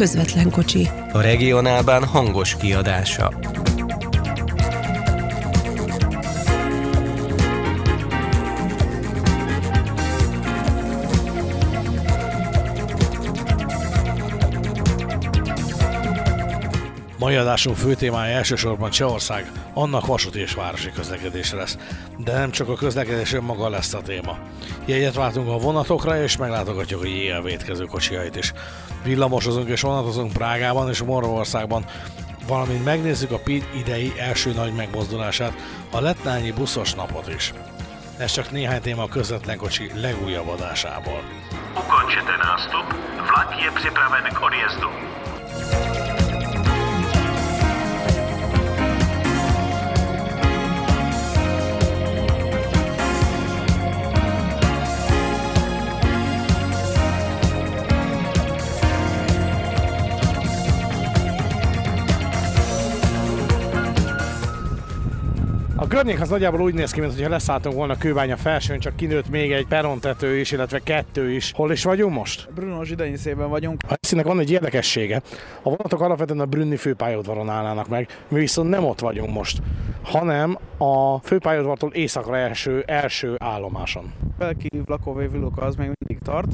közvetlen kocsi. A regionálban hangos kiadása. Mai adásunk fő témája elsősorban Csehország, annak vasúti és városi közlekedés lesz. De nem csak a közlekedés maga lesz a téma. Jegyet váltunk a vonatokra, és meglátogatjuk a JL vétkező kocsiait is. Villamosozunk és vonatozunk Prágában és Morvaországban, valamint megnézzük a PID idei első nagy megmozdulását, a letnányi buszos napot is. Ez csak néhány téma a közvetlen kocsi legújabb adásából. Ukončete nástup, vlak je připraven k odjezdu. Környék az nagyjából úgy néz ki, mintha leszálltunk volna kőbánya felsőn, csak kinőtt még egy perontető is, illetve kettő is. Hol is vagyunk most? Bruno Zsidanyszében vagyunk. A színek van egy érdekessége. A vonatok alapvetően a Brünni főpályaudvaron állnának meg, mi viszont nem ott vagyunk most, hanem a főpályaudvartól északra első, első állomáson. Belki Vlakové Viluka az még mindig tart,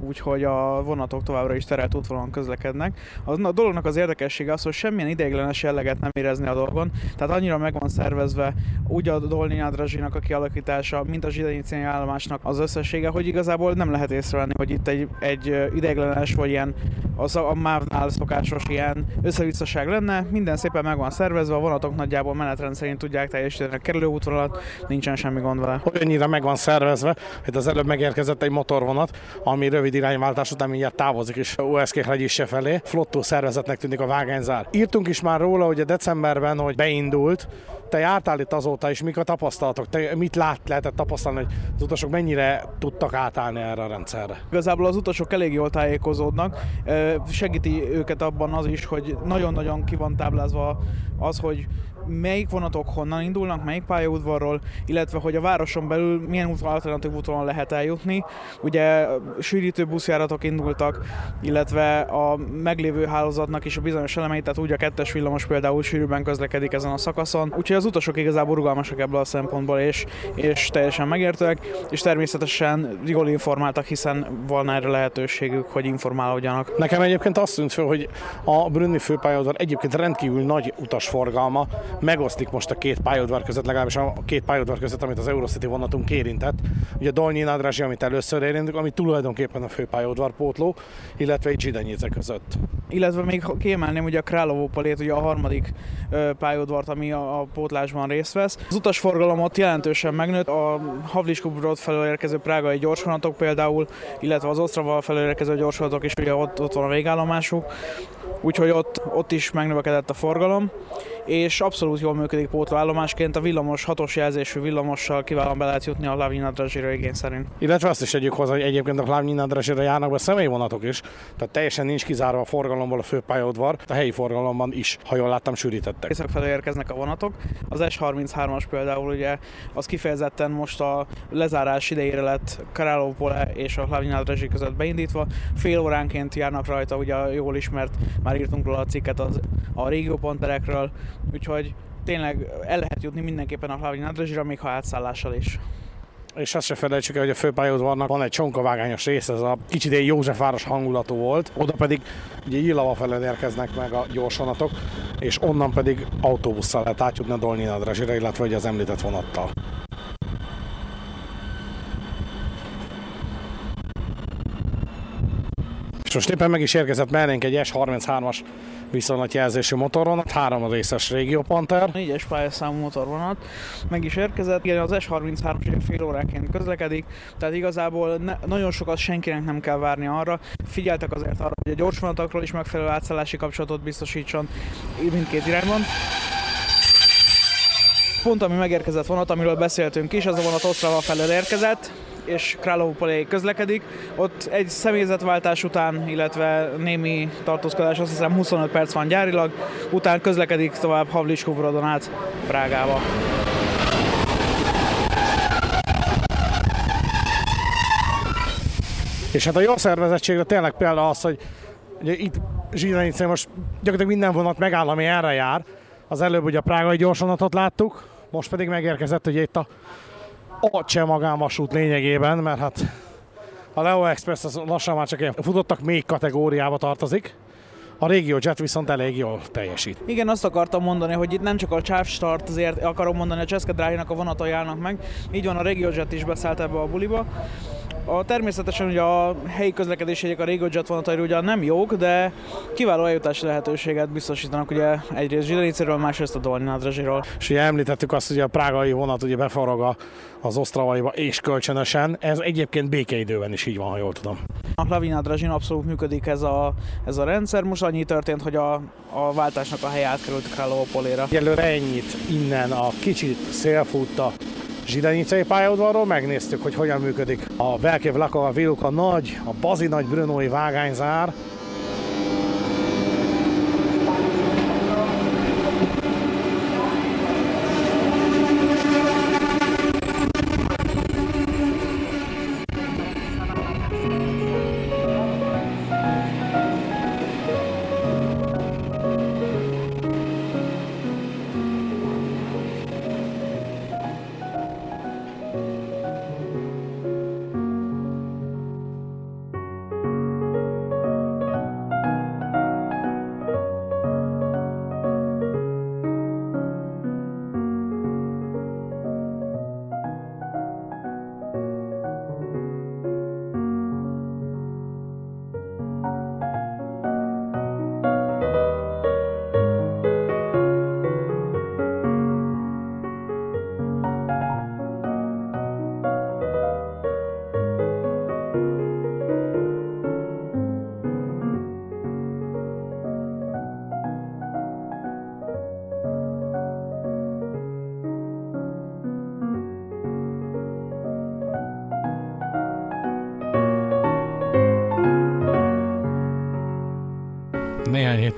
úgyhogy a vonatok továbbra is terelt útvonalon közlekednek. A dolognak az érdekessége az, hogy semmilyen ideiglenes jelleget nem érezni a dolgon, tehát annyira meg van szervezve úgy a Dolni Adrazsinak a kialakítása, mint a Zsidanyicény állomásnak az összessége, hogy igazából nem lehet észrevenni, hogy itt egy, egy ideiglenes vagy ilyen az a MÁV-nál szokásos ilyen összevisszaság lenne. Minden szépen meg van szervezve, a vonatok nagyjából menetrend szerint tudják teljesíteni a kerülőútvonalat, nincsen semmi gond vele. Olyannyira meg van szervezve, hogy az előbb megérkezett egy motorvonat, ami rövid irányváltás után mindjárt távozik is USK Hegyisse felé. Flottó szervezetnek tűnik a vágányzár. Írtunk is már róla, hogy a decemberben, hogy beindult, te jártál itt azóta is, mik a tapasztalatok? Te mit lát, lehetett tapasztalni, hogy az utasok mennyire tudtak átállni erre a rendszerre? Igazából az utasok elég jól tájékozódnak. Segíti őket abban az is, hogy nagyon-nagyon ki van táblázva az, hogy melyik vonatok honnan indulnak, melyik pályaudvarról, illetve hogy a városon belül milyen út, alternatív úton lehet eljutni. Ugye sűrítő buszjáratok indultak, illetve a meglévő hálózatnak is a bizonyos elemeit, tehát úgy a kettes villamos például sűrűben közlekedik ezen a szakaszon. Úgyhogy az utasok igazából rugalmasak ebből a szempontból, és, és teljesen megértőek, és természetesen jól informáltak, hiszen van erre lehetőségük, hogy informálódjanak. Nekem egyébként azt tűnt föl, hogy a Brünni főpályaudvar egyébként rendkívül nagy utasforgalma, megosztik most a két pályaudvar között, legalábbis a két pályaudvar között, amit az Eurocity vonatunk érintett. Ugye Dolnyi Nadrási, amit először érintünk, ami tulajdonképpen a fő pályaudvar pótló, illetve egy Zsidenyéce között. Illetve még kiemelném ugye a Královó palét, ugye a harmadik pályaudvart, ami a, a pótlásban részt vesz. Az utasforgalom ott jelentősen megnőtt, a Havliskubbrod felől érkező prágai gyorsvonatok például, illetve az Osztrava felől érkező gyorsvonatok is ugye ott, ott van a végállomásuk, úgyhogy ott, ott is megnövekedett a forgalom és abszolút jól működik pótlóállomásként. A villamos, hatos jelzésű villamossal kiválóan be lehet jutni a Lavina Drazsira igény szerint. Illetve azt is egyik hozzá, hogy egyébként a Lavina Drazsira járnak be személyvonatok is, tehát teljesen nincs kizárva a forgalomból a főpályaudvar, a helyi forgalomban is, ha jól láttam, sűrítettek. Észak felé érkeznek a vonatok. Az S33-as például ugye az kifejezetten most a lezárás idejére lett Karálópole és a Lavina Drazsi között beindítva. Fél óránként járnak rajta, ugye jól ismert, már írtunk róla a cikket az, a régióponterekről, úgyhogy tényleg el lehet jutni mindenképpen a Hlavin Nadrezsira, még ha átszállással is. És azt se felejtsük el, hogy a főpályaudvarnak van egy csonkavágányos rész, ez a kicsit egy Józsefváros hangulatú volt, oda pedig ugye Illava felé érkeznek meg a gyorsvonatok, és onnan pedig autóbusszal lehet átjutni a Dolnyi Nadrezsira, illetve ugye az említett vonattal. És most éppen meg is érkezett mellénk egy S33-as viszonylatjelzésű motorvonat, három részes régiópanter. Négyes pályaszámú motorvonat, meg is érkezett. Igen, az S33 fél óránként közlekedik, tehát igazából ne, nagyon sokat senkinek nem kell várni arra. Figyeltek azért arra, hogy a gyorsvonatokról is megfelelő átszállási kapcsolatot biztosítson mindkét irányban pont ami megérkezett vonat, amiről beszéltünk is, az a vonat Osztrava felől érkezett, és Králópolé közlekedik. Ott egy személyzetváltás után, illetve némi tartózkodás, azt hiszem 25 perc van gyárilag, után közlekedik tovább Havliskubrodon át Prágába. És hát a jó szervezettségre tényleg példa az, hogy ugye itt Zsidanice most gyakorlatilag minden vonat megáll, ami erre jár. Az előbb ugye a prágai gyorsvonatot láttuk, most pedig megérkezett ugye itt a Acse magánvasút lényegében, mert hát a Leo Express az lassan már csak ilyen futottak még kategóriába tartozik. A régió jet viszont elég jól teljesít. Igen, azt akartam mondani, hogy itt nem csak a Csáv Start, azért akarom mondani, a Cseszke a vonatai állnak meg. Így van, a RegioJet is beszállt ebbe a buliba. A, természetesen ugye a helyi közlekedésjegyek a RegioJet vonatai ugyan nem jók, de kiváló eljutási lehetőséget biztosítanak ugye egyrészt Zsilenicéről, másrészt a Dolny Nadrazsiról. És ugye említettük azt, hogy a prágai vonat ugye befarag az osztravaiba és kölcsönösen. Ez egyébként békeidőben is így van, ha jól tudom. A Lavina Drazsin abszolút működik ez a, ez a rendszer. Most annyi történt, hogy a, a váltásnak a helye átkerült Králópoléra. Egyelőre ennyit innen a kicsit szélfutta Zsidenicei pályaudvarról, megnéztük, hogy hogyan működik. A Velkev Lakova Viluk, a nagy, a bazi nagy Brunói vágányzár,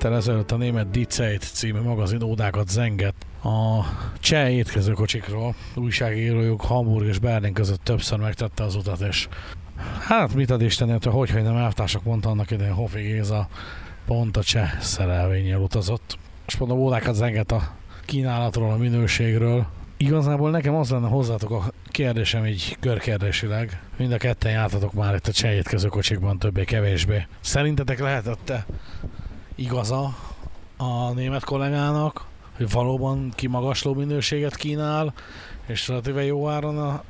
héttel ezelőtt a német Die Zeit című magazin ódákat zengett a cseh étkezőkocsikról. Újságírójuk Hamburg és Berlin között többször megtette az utat, és hát mit ad Istenért, hogy hogy nem elvtársak mondta annak idején Hofi Géza, pont a cseh szerelvényel utazott. És mondom, ódákat zengett a kínálatról, a minőségről. Igazából nekem az lenne hozzátok a kérdésem így körkérdésileg. Mind a ketten jártatok már itt a cseh étkezőkocsikban többé-kevésbé. Szerintetek lehetette igaza a német kollégának, hogy valóban kimagasló minőséget kínál, és relatíve jó áron a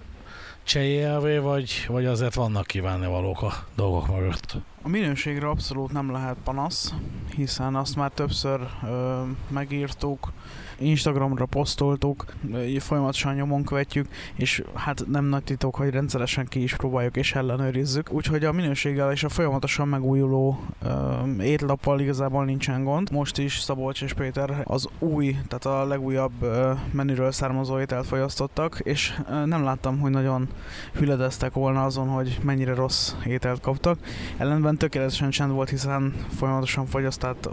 csejélvé, vagy, vagy azért vannak kívánni valók a dolgok mögött? A minőségre abszolút nem lehet panasz, hiszen azt már többször ö, megírtuk, Instagramra posztoltuk, folyamatosan nyomon követjük, és hát nem nagy titok, hogy rendszeresen ki is próbáljuk és ellenőrizzük. Úgyhogy a minőséggel és a folyamatosan megújuló uh, étlappal igazából nincsen gond. Most is Szabolcs és Péter az új, tehát a legújabb uh, menüről származó ételt fogyasztottak, és uh, nem láttam, hogy nagyon hüledeztek volna azon, hogy mennyire rossz ételt kaptak. Ellenben tökéletesen csend volt, hiszen folyamatosan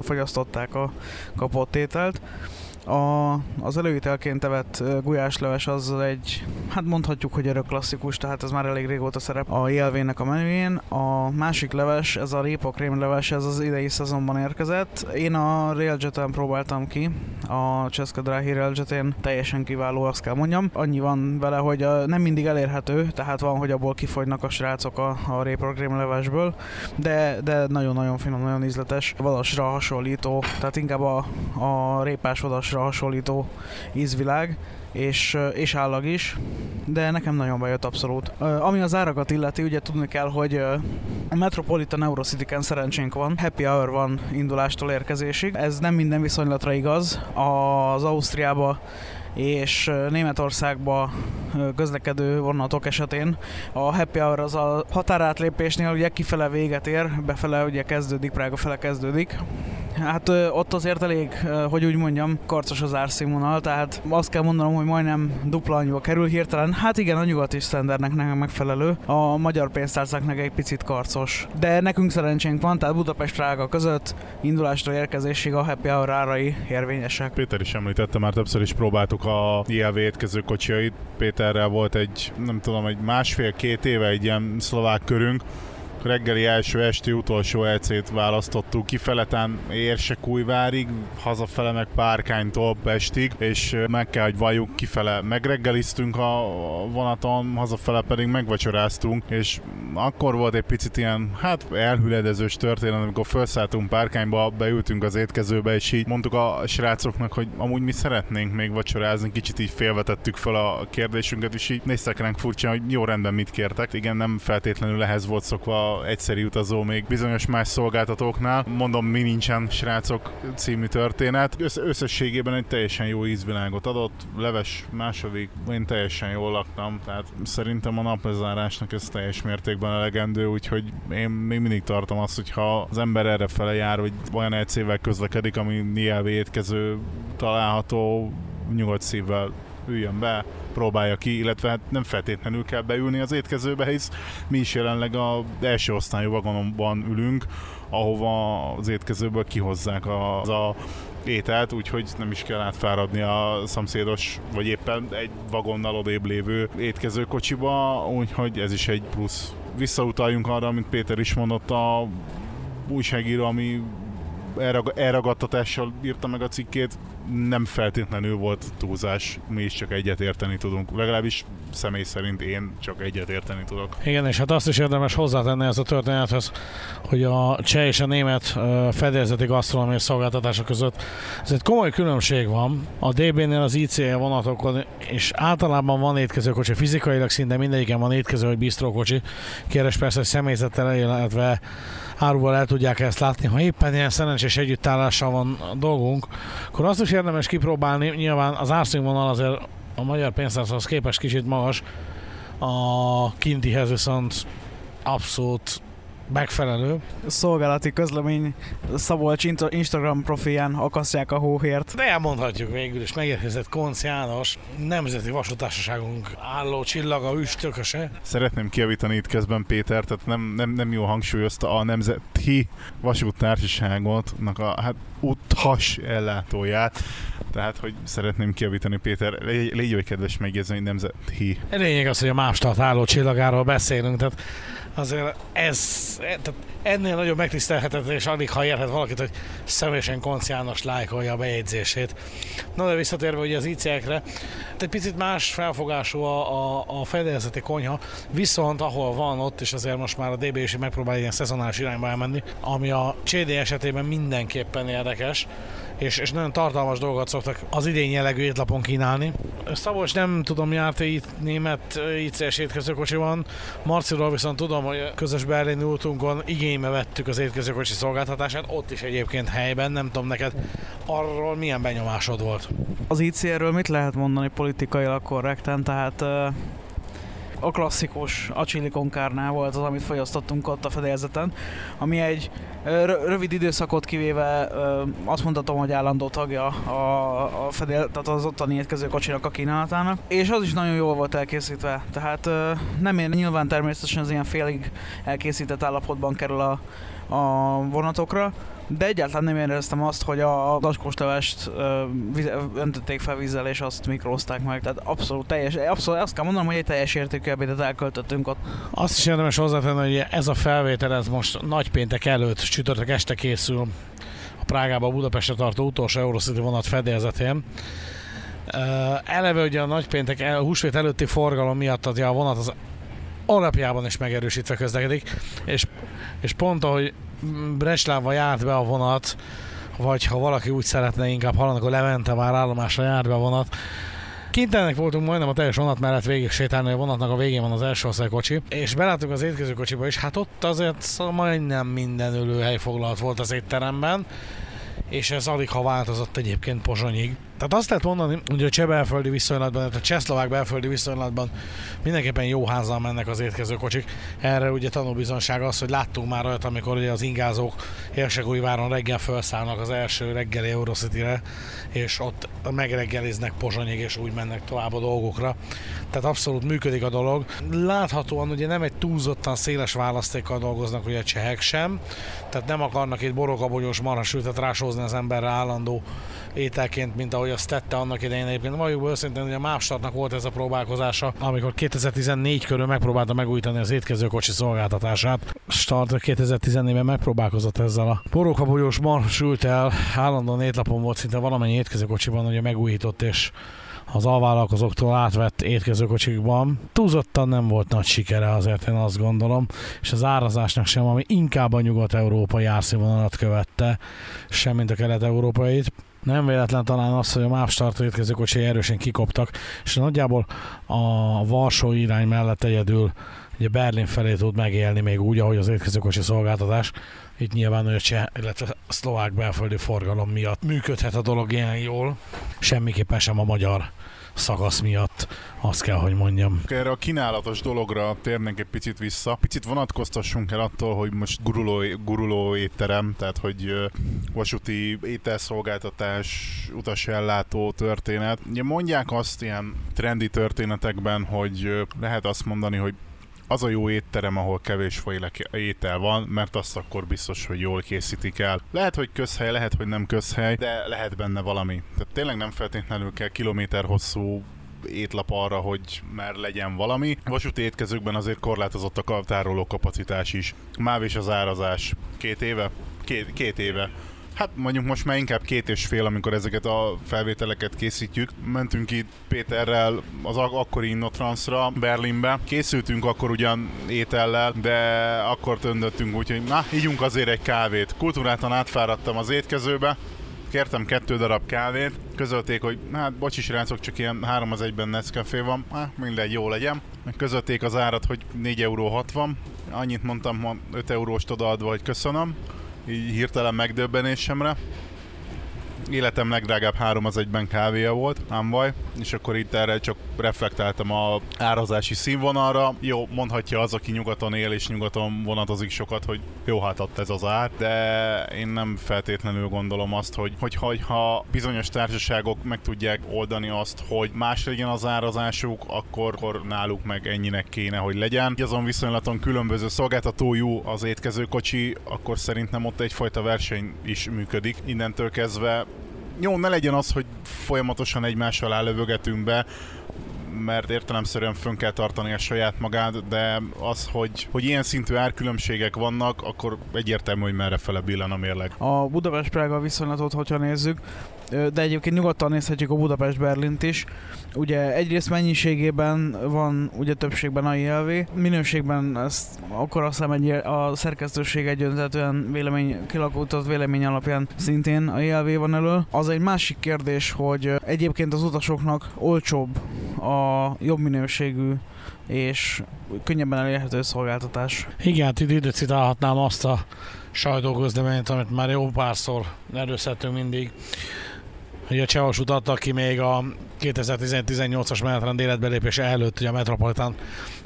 fogyasztották a kapott ételt. A, az előételként evett gulyásleves az egy, hát mondhatjuk, hogy erő klasszikus, tehát ez már elég régóta szerep a jelvének a menüjén. A másik leves, ez a répakrém leves, ez az idei szezonban érkezett. Én a Railjet-en próbáltam ki, a Cseszka Dráhi Railjet-én teljesen kiváló, azt kell mondjam. Annyi van vele, hogy a, nem mindig elérhető, tehát van, hogy abból kifogynak a srácok a, a répakrém levesből, de, de nagyon-nagyon finom, nagyon ízletes, vadasra hasonlító, tehát inkább a, a répás vadasra egymásra hasonlító ízvilág, és, és állag is, de nekem nagyon bejött abszolút. Ami az árakat illeti, ugye tudni kell, hogy a Metropolitan Eurocity-ken szerencsénk van, happy hour van indulástól érkezésig. Ez nem minden viszonylatra igaz. Az Ausztriába és Németországba közlekedő vonatok esetén a happy hour az a határátlépésnél ugye kifele véget ér, befele ugye kezdődik, Prága fele kezdődik. Hát ott azért elég, hogy úgy mondjam, karcos az árszínvonal, tehát azt kell mondanom, hogy majdnem dupla annyiba kerül hirtelen. Hát igen, a nyugati sztendernek nekem megfelelő, a magyar pénztárcáknak egy picit karcos. De nekünk szerencsénk van, tehát Budapest Prága között indulásra érkezésig a happy hour árai érvényesek. Péter is említette, már többször is próbáltuk a ILV étkező kocsijait. Péterrel volt egy, nem tudom, egy másfél-két éve egy ilyen szlovák körünk, reggeli első esti utolsó EC-t választottuk kifeleten Érsekújvárig, hazafele meg Párkánytól Pestig, és meg kell, hogy valljuk kifele megreggeliztünk a vonaton, hazafele pedig megvacsoráztunk, és akkor volt egy picit ilyen, hát elhüledezős történet, amikor felszálltunk Párkányba, beültünk az étkezőbe, és így mondtuk a srácoknak, hogy amúgy mi szeretnénk még vacsorázni, kicsit így félvetettük fel a kérdésünket, és így néztek ránk furcsa, hogy jó rendben mit kértek. Igen, nem feltétlenül ehhez volt szokva egyszerű utazó még bizonyos más szolgáltatóknál. Mondom, mi nincsen srácok című történet. Össz- összességében egy teljesen jó ízvilágot adott. Leves második, én teljesen jól laktam, tehát szerintem a naplezárásnak ez teljes mértékben elegendő, úgyhogy én még mindig tartom azt, hogy ha az ember erre fele jár, hogy olyan egyszével közlekedik, ami nyelvi étkező található, nyugodt szívvel üljön be, próbálja ki, illetve hát nem feltétlenül kell beülni az étkezőbe, hisz mi is jelenleg az első osztályú vagonomban ülünk, ahova az étkezőből kihozzák az a ételt, úgyhogy nem is kell átfáradni a szomszédos, vagy éppen egy vagonnal odébb lévő étkezőkocsiba, úgyhogy ez is egy plusz. Visszautaljunk arra, amit Péter is mondott, a újságíró, ami elrag- elragadtatással írta meg a cikkét, nem feltétlenül volt túlzás, mi is csak egyet érteni tudunk. Legalábbis személy szerint én csak egyet érteni tudok. Igen, és hát azt is érdemes hozzátenni ez a történethez, hogy a cseh és a német fedélzeti gasztronómiai szolgáltatása között ez egy komoly különbség van. A DB-nél az ICE vonatokon, és általában van étkezőkocsi, fizikailag szinte mindegyiken van étkező, vagy bistrókocsi. Kérdés persze, hogy személyzettel, illetve áruval el tudják ezt látni. Ha éppen ilyen szerencsés együttállással van a dolgunk, akkor azt is érdemes kipróbálni. Nyilván az árszínvonal azért a magyar pénztárcához képest kicsit magas, a kintihez viszont abszolút megfelelő. Szolgálati közlemény Szabolcs Insta- Instagram profilján akasztják a hóhért. De elmondhatjuk végül is, megérkezett Konc János, Nemzeti Vasútársaságunk álló csillaga, üstököse. Szeretném kiavítani itt közben Péter, tehát nem, nem, nem jó hangsúlyozta a Nemzeti Vasúttársaságot, a hát utas ellátóját. Tehát, hogy szeretném kiavítani Péter, légy, légy kedves megjegyezni, hogy Nemzeti. Lényeg az, hogy a Mástart álló csillagáról beszélünk, tehát azért ez, tehát ennél nagyobb megtisztelhetetlen, és alig ha érhet valakit, hogy személyesen Konc János lájkolja a bejegyzését. Na de visszatérve ugye az IC-ekre, egy picit más felfogású a, a, a fedélzeti konyha, viszont ahol van ott, és azért most már a DB is megpróbál ilyen szezonális irányba elmenni, ami a CD esetében mindenképpen érdekes, és, és nagyon tartalmas dolgot szoktak az idén jellegű étlapon kínálni. Szabolcs nem tudom, járt itt német IC-es étkezőkocsi van, Marciról viszont tudom, hogy közös berlini útunkon igénybe vettük az étkezőkocsi szolgáltatását, ott is egyébként helyben, nem tudom neked arról milyen benyomásod volt. Az ICR-ről mit lehet mondani politikailag korrekten, tehát a klasszikus a chili volt az, amit fogyasztottunk ott a fedélzeten, ami egy rövid időszakot kivéve azt mondhatom, hogy állandó tagja a, a fedél, tehát az ottani étkezőkocsinak a kínálatának, és az is nagyon jól volt elkészítve, tehát nem én, nyilván természetesen az ilyen félig elkészített állapotban kerül a, a vonatokra, de egyáltalán nem éreztem azt, hogy a vize- öntötték fel vízzel, és azt mikrózták meg. Tehát abszolút teljes, abszolút azt kell mondanom, hogy egy teljes értékű ebédet elköltöttünk ott. Azt is érdemes hozzátenni, hogy ez a felvétel, ez most nagypéntek előtt, csütörtök este készül a Prágába Budapestre tartó utolsó Eurocity vonat fedélzetén. Eleve ugye a nagypéntek a húsvét előtti forgalom miatt a vonat az alapjában is megerősítve közlekedik, és, és pont ahogy Bresláva járt be a vonat, vagy ha valaki úgy szeretne inkább hallani, akkor Levente már állomásra járt be a vonat, Kintenek voltunk majdnem a teljes vonat mellett végig sétálni, a vonatnak a végén van az első osztálykocsi, és beláttuk az étkezőkocsiba is, hát ott azért majdnem minden ülőhely foglalt volt az étteremben, és ez alig ha változott egyébként Pozsonyig. Tehát azt lehet mondani, hogy a cseh belföldi viszonylatban, tehát a csehszlovák belföldi viszonylatban mindenképpen jó házzal mennek az étkezőkocsik. Erre ugye tanúbizonság az, hogy láttunk már olyat, amikor ugye az ingázók Érsekújváron reggel felszállnak az első reggeli Eurocity-re, és ott megreggeliznek Pozsonyig, és úgy mennek tovább a dolgokra. Tehát abszolút működik a dolog. Láthatóan ugye nem egy túlzottan széles választékkal dolgoznak ugye a csehek sem, tehát nem akarnak itt borokabonyos marhasültet rásózni az emberre állandó ételként, mint ahogy azt tette annak idején egyébként. Valljuk őszintén, hogy a Mávstartnak volt ez a próbálkozása, amikor 2014 körül megpróbálta megújítani az étkezőkocsi szolgáltatását. Start 2014-ben megpróbálkozott ezzel a borókabolyós marsült el, állandóan étlapon volt szinte valamennyi étkezőkocsiban, ugye megújított és az alvállalkozóktól átvett étkezőkocsikban. Túlzottan nem volt nagy sikere azért én azt gondolom, és az árazásnak sem, ami inkább a nyugat-európai árszínvonalat követte, sem mint a kelet-európait. Nem véletlen talán az, hogy a MÁV start étkezőkocsai erősen kikoptak, és nagyjából a Varsó irány mellett egyedül ugye Berlin felé tud megélni még úgy, ahogy az étkezőkocsi szolgáltatás. Itt nyilván a cseh, illetve a szlovák belföldi forgalom miatt működhet a dolog ilyen jól. Semmiképpen sem a magyar szakasz miatt, azt kell, hogy mondjam. Erre a kínálatos dologra térnénk egy picit vissza. Picit vonatkoztassunk el attól, hogy most guruló, guruló étterem, tehát hogy vasúti ételszolgáltatás, utasellátó történet. Ugye mondják azt ilyen trendi történetekben, hogy lehet azt mondani, hogy az a jó étterem, ahol kevés fajta étel van, mert azt akkor biztos, hogy jól készítik el. Lehet, hogy közhely, lehet, hogy nem közhely, de lehet benne valami. Tehát tényleg nem feltétlenül kell kilométer hosszú étlap arra, hogy már legyen valami. Vasúti étkezőkben azért korlátozott a tároló kapacitás is. Máv és az árazás. Két éve? Két, két éve Hát mondjuk most már inkább két és fél, amikor ezeket a felvételeket készítjük. Mentünk itt Péterrel az ak- akkori Innotransra Berlinbe. Készültünk akkor ugyan étellel, de akkor töndöttünk úgy, hogy na, ígyunk azért egy kávét. Kultúráltan átfáradtam az étkezőbe, kértem kettő darab kávét, közölték, hogy hát bocsi srácok, csak ilyen 3 az egyben Nescafé van, hát mindegy, jó legyen. Közölték az árat, hogy 4,60 euró. Annyit mondtam, ha 5 euróst odaadva, hogy köszönöm így hirtelen megdöbbenésemre. Életem legdrágább három az egyben kávéja volt, nem baj, és akkor itt erre csak reflektáltam a árazási színvonalra. Jó, mondhatja az, aki nyugaton él és nyugaton vonatozik sokat, hogy jó hát ott ez az ár, de én nem feltétlenül gondolom azt, hogy, hogy, hogy ha bizonyos társaságok meg tudják oldani azt, hogy más legyen az árazásuk, akkor, akkor náluk meg ennyinek kéne, hogy legyen. Azon viszonylaton különböző szolgáltatójú az étkezőkocsi, akkor szerintem ott egyfajta verseny is működik. Innentől kezdve jó, ne legyen az, hogy folyamatosan egymás alá lövögetünk be, mert értelemszerűen fönn kell tartani a saját magát, de az, hogy, hogy ilyen szintű árkülönbségek vannak, akkor egyértelmű, hogy merre fele billen a mérleg. A Budapest-Prága viszonylatot, hogyha nézzük, de egyébként nyugodtan nézhetjük a Budapest-Berlint is. Ugye egyrészt mennyiségében van ugye többségben a ILV, minőségben ezt akkor azt hiszem egy, a szerkesztőség egyöntetően vélemény, kilakultott vélemény alapján szintén a ILV van elő. Az egy másik kérdés, hogy egyébként az utasoknak olcsóbb a jobb minőségű és könnyebben elérhető szolgáltatás. Igen, hát itt ide citálhatnám azt a sajtóközleményt, amit már jó párszor erőszettünk mindig, hogy a Csehos adta ki még a 2018-as menetrend életbelépése előtt, ugye a Metropolitan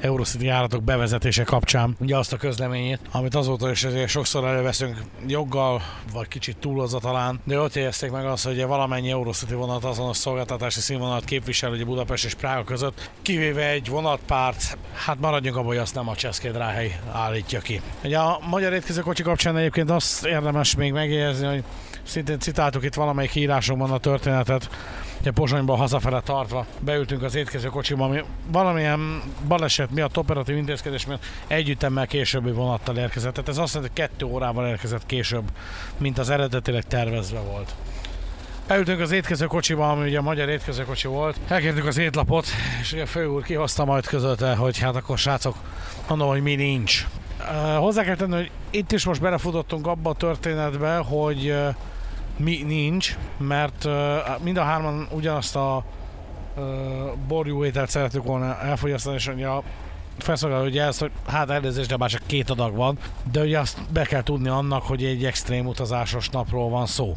Eurocity járatok bevezetése kapcsán, ugye azt a közleményét, amit azóta is azért sokszor előveszünk joggal, vagy kicsit túlozza talán, de ott érezték meg azt, hogy valamennyi Eurocity vonat azonos szolgáltatási színvonalat képvisel ugye Budapest és Prága között, kivéve egy vonatpárt, hát maradjunk abban, hogy azt nem a Cseszké Dráhely állítja ki. Ugye a magyar étkezőkocsi kapcsán egyébként azt érdemes még megjegyezni, hogy szintén citáltuk itt valamelyik írásokban a történetet, ugye Pozsonyból hazafele tartva beültünk az étkezőkocsiba, ami valamilyen baleset miatt, operatív intézkedés miatt együttemmel későbbi vonattal érkezett. Tehát ez azt jelenti, hogy kettő órával érkezett később, mint az eredetileg tervezve volt. Beültünk az étkezőkocsiba, ami ugye a magyar étkezőkocsi volt. Elkértük az étlapot, és ugye a fő úr kihozta majd közölte, hogy hát akkor srácok, mondom, hogy mi nincs. Hozzá kell tenni, hogy itt is most belefutottunk abba a történetbe, hogy mi nincs, mert mind a hárman ugyanazt a borjú ételt szeretük volna elfogyasztani, és ugye a felszolgáló ugye ezt, hogy hát elnézést, de már csak két adag van, de ugye azt be kell tudni annak, hogy egy extrém utazásos napról van szó.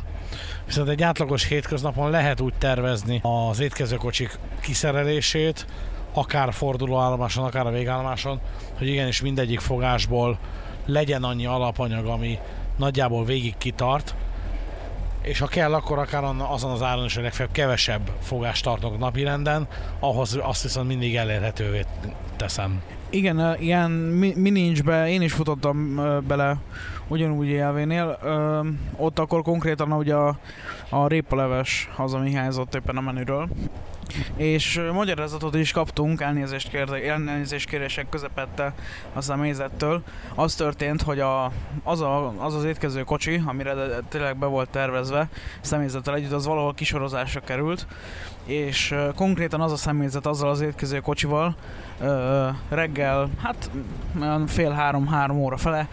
Viszont egy átlagos hétköznapon lehet úgy tervezni az étkezőkocsik kiszerelését, akár fordulóállomáson, akár a végállomáson, hogy igenis mindegyik fogásból legyen annyi alapanyag, ami nagyjából végig kitart, és ha kell, akkor akár azon az áron is, hogy legfeljebb kevesebb fogást tartok napirenden, ahhoz azt viszont mindig elérhetővé teszem. Igen, ilyen mi, mi nincs be, én is futottam bele ugyanúgy élvénél. Ott akkor konkrétan ugye a, a répaleves az, ami hiányzott éppen a menüről. És magyarázatot is kaptunk elnézést, kérde, elnézést kérések közepette a személyzettől. Az történt, hogy a, az, a, az az étkező kocsi, amire tényleg be volt tervezve személyzettel együtt, az valahol kisorozásra került, és konkrétan az a személyzet azzal az étkező kocsival reggel, hát fél három-három óra fele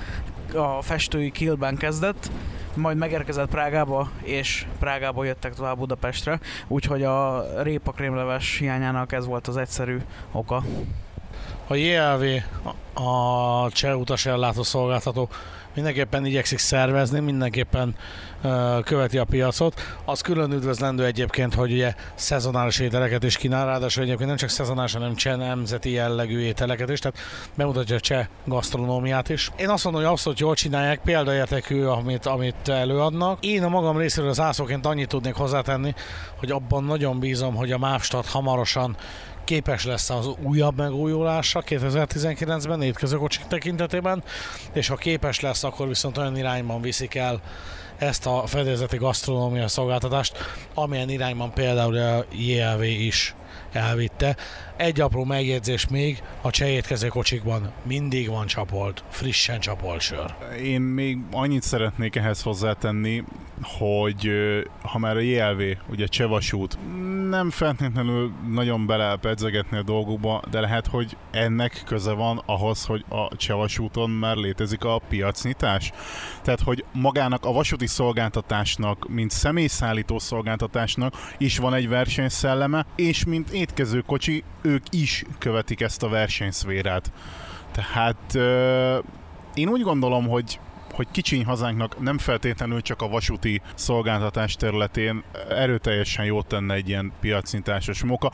a festői Kielben kezdett, majd megérkezett Prágába, és Prágába jöttek tovább Budapestre, úgyhogy a répakrémleves hiányának ez volt az egyszerű oka. A JLV, a cseh utasellátó szolgáltató mindenképpen igyekszik szervezni, mindenképpen követi a piacot. Az külön üdvözlendő egyébként, hogy ugye szezonális ételeket is kínál, ráadásul egyébként nem csak szezonális, hanem cseh nemzeti jellegű ételeket is, tehát bemutatja a cseh gasztronómiát is. Én azt mondom, hogy abszolút jól csinálják, példaértékű, amit, amit előadnak. Én a magam részéről az ászóként annyit tudnék hozzátenni, hogy abban nagyon bízom, hogy a Mávstad hamarosan képes lesz az újabb megújulásra 2019-ben étkezőkocsik tekintetében, és ha képes lesz, akkor viszont olyan irányban viszik el ezt a fedélzeti gasztronómia szolgáltatást, amilyen irányban például a JLV is elvitte. Egy apró megjegyzés még, a cseh étkezőkocsikban mindig van csapolt, frissen csapolt sör. Én még annyit szeretnék ehhez hozzátenni, hogy ha már a JLV, ugye Csevasút, nem feltétlenül nagyon bele pedzegetni a dolgokba, de lehet, hogy ennek köze van ahhoz, hogy a Csevasúton már létezik a piacnyitás. Tehát, hogy magának a vasúti szolgáltatásnak, mint személyszállító szolgáltatásnak is van egy versenyszelleme, és mint étkezőkocsi, ők is követik ezt a versenyszférát. Tehát ö, én úgy gondolom, hogy hogy kicsiny hazánknak nem feltétlenül csak a vasúti szolgáltatás területén erőteljesen jót tenne egy ilyen piacnyitásos móka.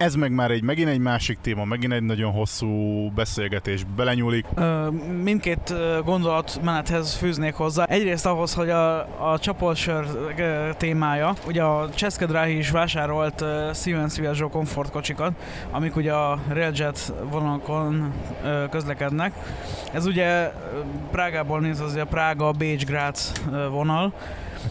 Ez meg már egy megint egy másik téma, megint egy nagyon hosszú beszélgetés belenyúlik. Ö, mindkét gondolatmenethez fűznék hozzá. Egyrészt ahhoz, hogy a, a csapolsör témája, ugye a Cseszke Dráhi is vásárolt ö, Siemens Viaggio komfortkocsikat, amik ugye a Railjet vonalakon közlekednek. Ez ugye Prágából néz az a Prága Bécs Grác ö, vonal,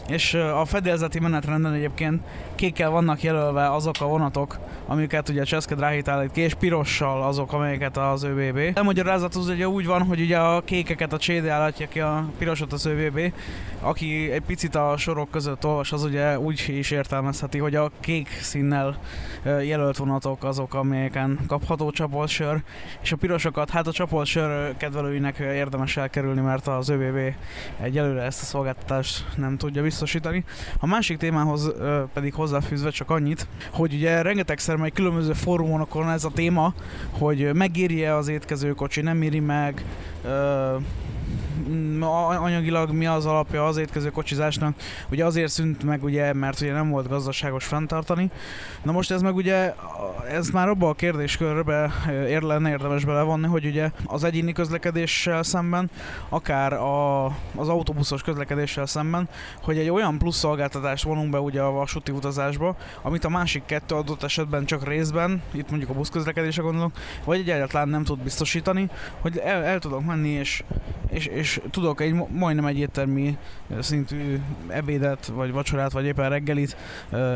és a fedélzeti menetrenden egyébként kékkel vannak jelölve azok a vonatok, amiket ugye Cseszke Dráhit állít ki, és pirossal azok, amelyeket az ÖBB. A magyarázat az ugye úgy van, hogy ugye a kékeket a CD állítja ki, a pirosat az ÖBB. Aki egy picit a sorok között olvas, az ugye úgy is értelmezheti, hogy a kék színnel jelölt vonatok azok, amelyeken kapható csapolt sör, és a pirosokat, hát a csapolt sör kedvelőinek érdemes elkerülni, mert az ÖBB egyelőre ezt a szolgáltatást nem tudja biztosítani. A másik témához pedig hozzáfűzve csak annyit, hogy ugye rengetegszer megy különböző fórumokon ez a téma, hogy megéri-e az étkezőkocsi, nem éri meg, anyagilag mi az alapja az étkező kocsizásnak. Ugye azért szűnt meg, ugye, mert ugye nem volt gazdaságos fenntartani. Na most ez meg ugye, ez már abba a kérdéskörbe ér lenne érdemes belevonni, hogy ugye az egyéni közlekedéssel szemben, akár a, az autóbuszos közlekedéssel szemben, hogy egy olyan plusz szolgáltatást vonunk be ugye a vasúti utazásba, amit a másik kettő adott esetben csak részben, itt mondjuk a buszközlekedésre gondolok, vagy egyáltalán nem tud biztosítani, hogy el, el tudok menni és, és, és tudok egy majdnem egy szintű ebédet, vagy vacsorát, vagy éppen reggelit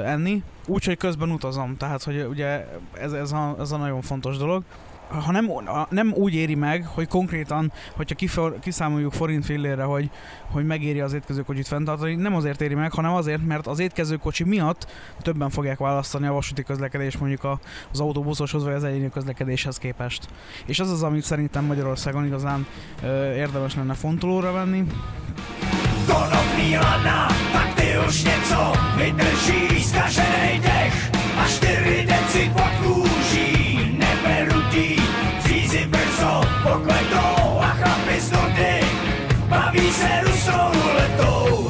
enni, úgyhogy közben utazom, tehát hogy ugye ez, ez, a, ez a nagyon fontos dolog ha nem, nem úgy éri meg, hogy konkrétan, hogyha kifor, kiszámoljuk forint fillére, hogy, hogy megéri az étkezőkocsit fenntartani, nem azért éri meg, hanem azért, mert az étkezőkocsi miatt többen fogják választani a vasúti közlekedést mondjuk a, az autóbuszoshoz vagy az egyéni közlekedéshez képest. És az az, amit szerintem Magyarországon igazán ö, érdemes lenne fontolóra venni. Konopný lana, tak ty kůží neperutí. Přízy brzo pokletou a chlapi z nudy baví se rusou ruletou.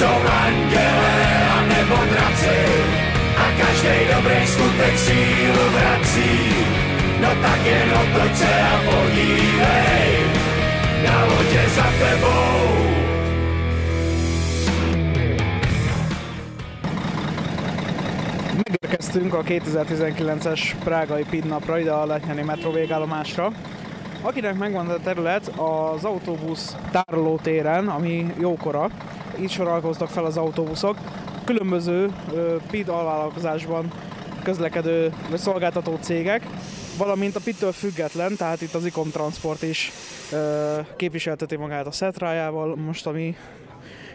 Jsou anděle a nebo draci. A každý dobrý skutek sílu vrací. No tak jen otoč se a podívej, na lodě za tebou. Megérkeztünk a 2019-es prágai PID napra, ide a Letnyani metró végállomásra. Akinek megvan a terület, az autóbusz tárolótéren, ami jókora, itt sorolkoztak fel az autóbuszok. Különböző PID alvállalkozásban közlekedő vagy szolgáltató cégek, valamint a PID-től független, tehát itt az Icom Transport is képviselteti magát a Szetrájával, most ami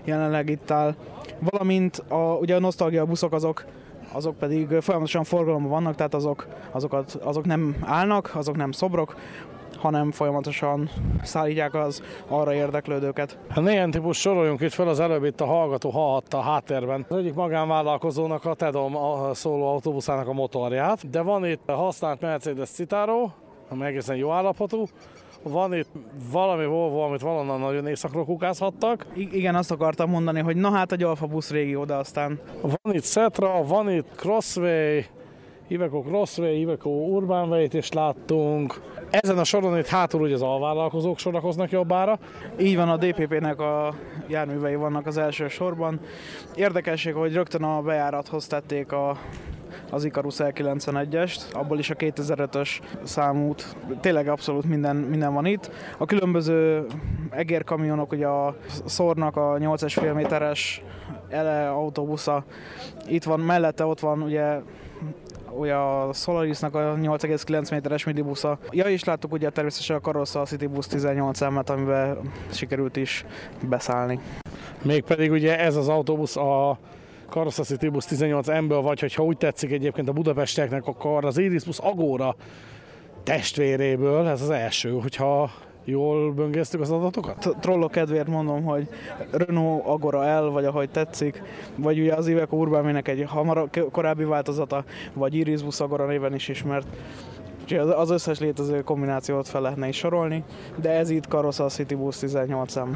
jelenleg itt áll. Valamint a, ugye a nosztalgia buszok azok azok pedig folyamatosan forgalomban vannak, tehát azok, azokat, azok nem állnak, azok nem szobrok, hanem folyamatosan szállítják az arra érdeklődőket. Hát Néhány típus soroljunk itt fel, az előbb itt a hallgató hallhatta a háttérben. Az egyik magánvállalkozónak a TEDOM a szóló autóbuszának a motorját, de van itt használt Mercedes Citaro, ami egészen jó állapotú, van itt valami Volvo, amit valonnan nagyon éjszakról kukázhattak. I- igen, azt akartam mondani, hogy na hát a Gyalfa busz régió, de aztán Van itt Setra, van itt Crossway, Iveco Crossway, Iveco Urban Way-t is láttunk. Ezen a soron itt hátul ugye az alvállalkozók sorakoznak jobbára. így van, a DPP-nek a járművei vannak az első sorban. Érdekesség, hogy rögtön a bejárathoz tették a az Icarus L91-est, abból is a 2005-ös számút. Tényleg abszolút minden, minden van itt. A különböző egérkamionok, ugye a Szornak a 8,5 méteres ele autóbusza, itt van, mellette ott van ugye ugye a Solarisnak a 8,9 méteres midibusza. Ja, és láttuk ugye természetesen a Karossa a City Bus 18 emet, amiben sikerült is beszállni. Mégpedig ugye ez az autóbusz a Karossa City Bus 18 M-ből, vagy hogyha úgy tetszik egyébként a budapestieknek, akkor az Iris Bus Agora testvéréből, ez az első, hogyha jól böngésztük az adatokat? Trollok kedvéért mondom, hogy Renault Agora L, vagy ahogy tetszik, vagy ugye az Iveco Urban egy hamar korábbi változata, vagy Iris Bus Agora néven is ismert. Úgyhogy az- összes létező kombinációt fel lehetne is sorolni, de ez itt Karossa City Bus 18 m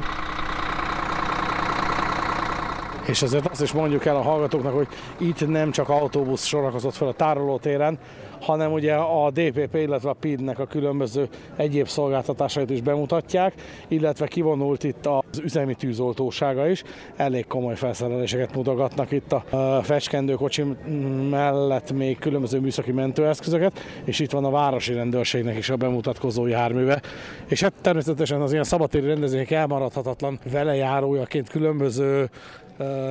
És azért azt is mondjuk el a hallgatóknak, hogy itt nem csak autóbusz sorakozott fel a tárolótéren, hanem ugye a DPP, illetve a PID-nek a különböző egyéb szolgáltatásait is bemutatják, illetve kivonult itt az üzemi tűzoltósága is. Elég komoly felszereléseket mutogatnak itt a fecskendőkocsi mellett még különböző műszaki mentőeszközöket, és itt van a városi rendőrségnek is a bemutatkozó járműve. És hát természetesen az ilyen szabadtéri rendezvények elmaradhatatlan velejárójaként különböző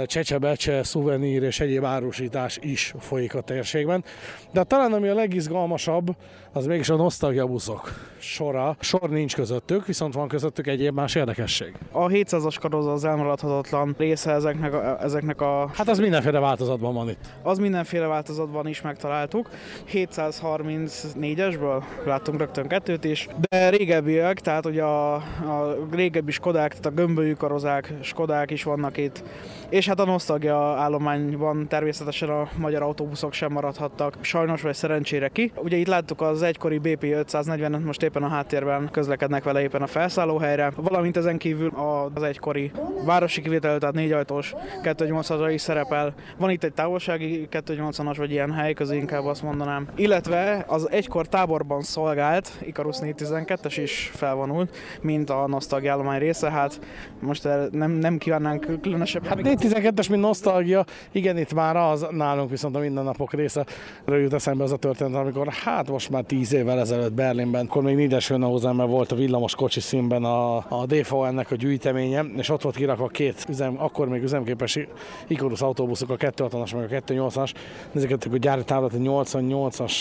csecsebecse, szuvenír és egyéb árusítás is folyik a térségben. De talán ami a legizgalmasabb, az mégis a nosztalgia buszok sora. Sor nincs közöttük, viszont van közöttük egyéb más érdekesség. A 700-as karoza az elmaradhatatlan része ezeknek a, ezeknek a Hát az mindenféle változatban van itt. az mindenféle változatban is megtaláltuk. 734-esből láttunk rögtön kettőt is, de régebbiek, tehát ugye a, a régebbi Skodák, tehát a gömbölyű karozák, Skodák is vannak itt. És hát a nosztalgia állományban természetesen a magyar autóbuszok sem maradhattak, sajnos vagy szerencsére ki. Ugye itt láttuk az egykori BP 540-et, most éppen a háttérben közlekednek vele éppen a felszállóhelyre, valamint ezen kívül az egykori városi kivétel, tehát négy ajtós 280 is szerepel. Van itt egy távolsági 280-as, vagy ilyen helyközi inkább azt mondanám. Illetve az egykor táborban szolgált Icarus 412-es is felvonult, mint a nosztalgia állomány része, hát most nem, nem kívánnánk különösebb. Hát 412-es, mint nosztalgia, igen, itt már az nálunk viszont a mindennapok része. Jut eszembe az a történet, amikor hát most már 10 évvel ezelőtt Berlinben, akkor még Nides Hönausenben volt a villamos kocsi színben a, a DVN-nek a gyűjteménye, és ott volt kirakva két üzem, akkor még üzemképes Icarus autóbuszok, a 260-as meg a 280-as. Ezeket a gyári táblat, a 88-as,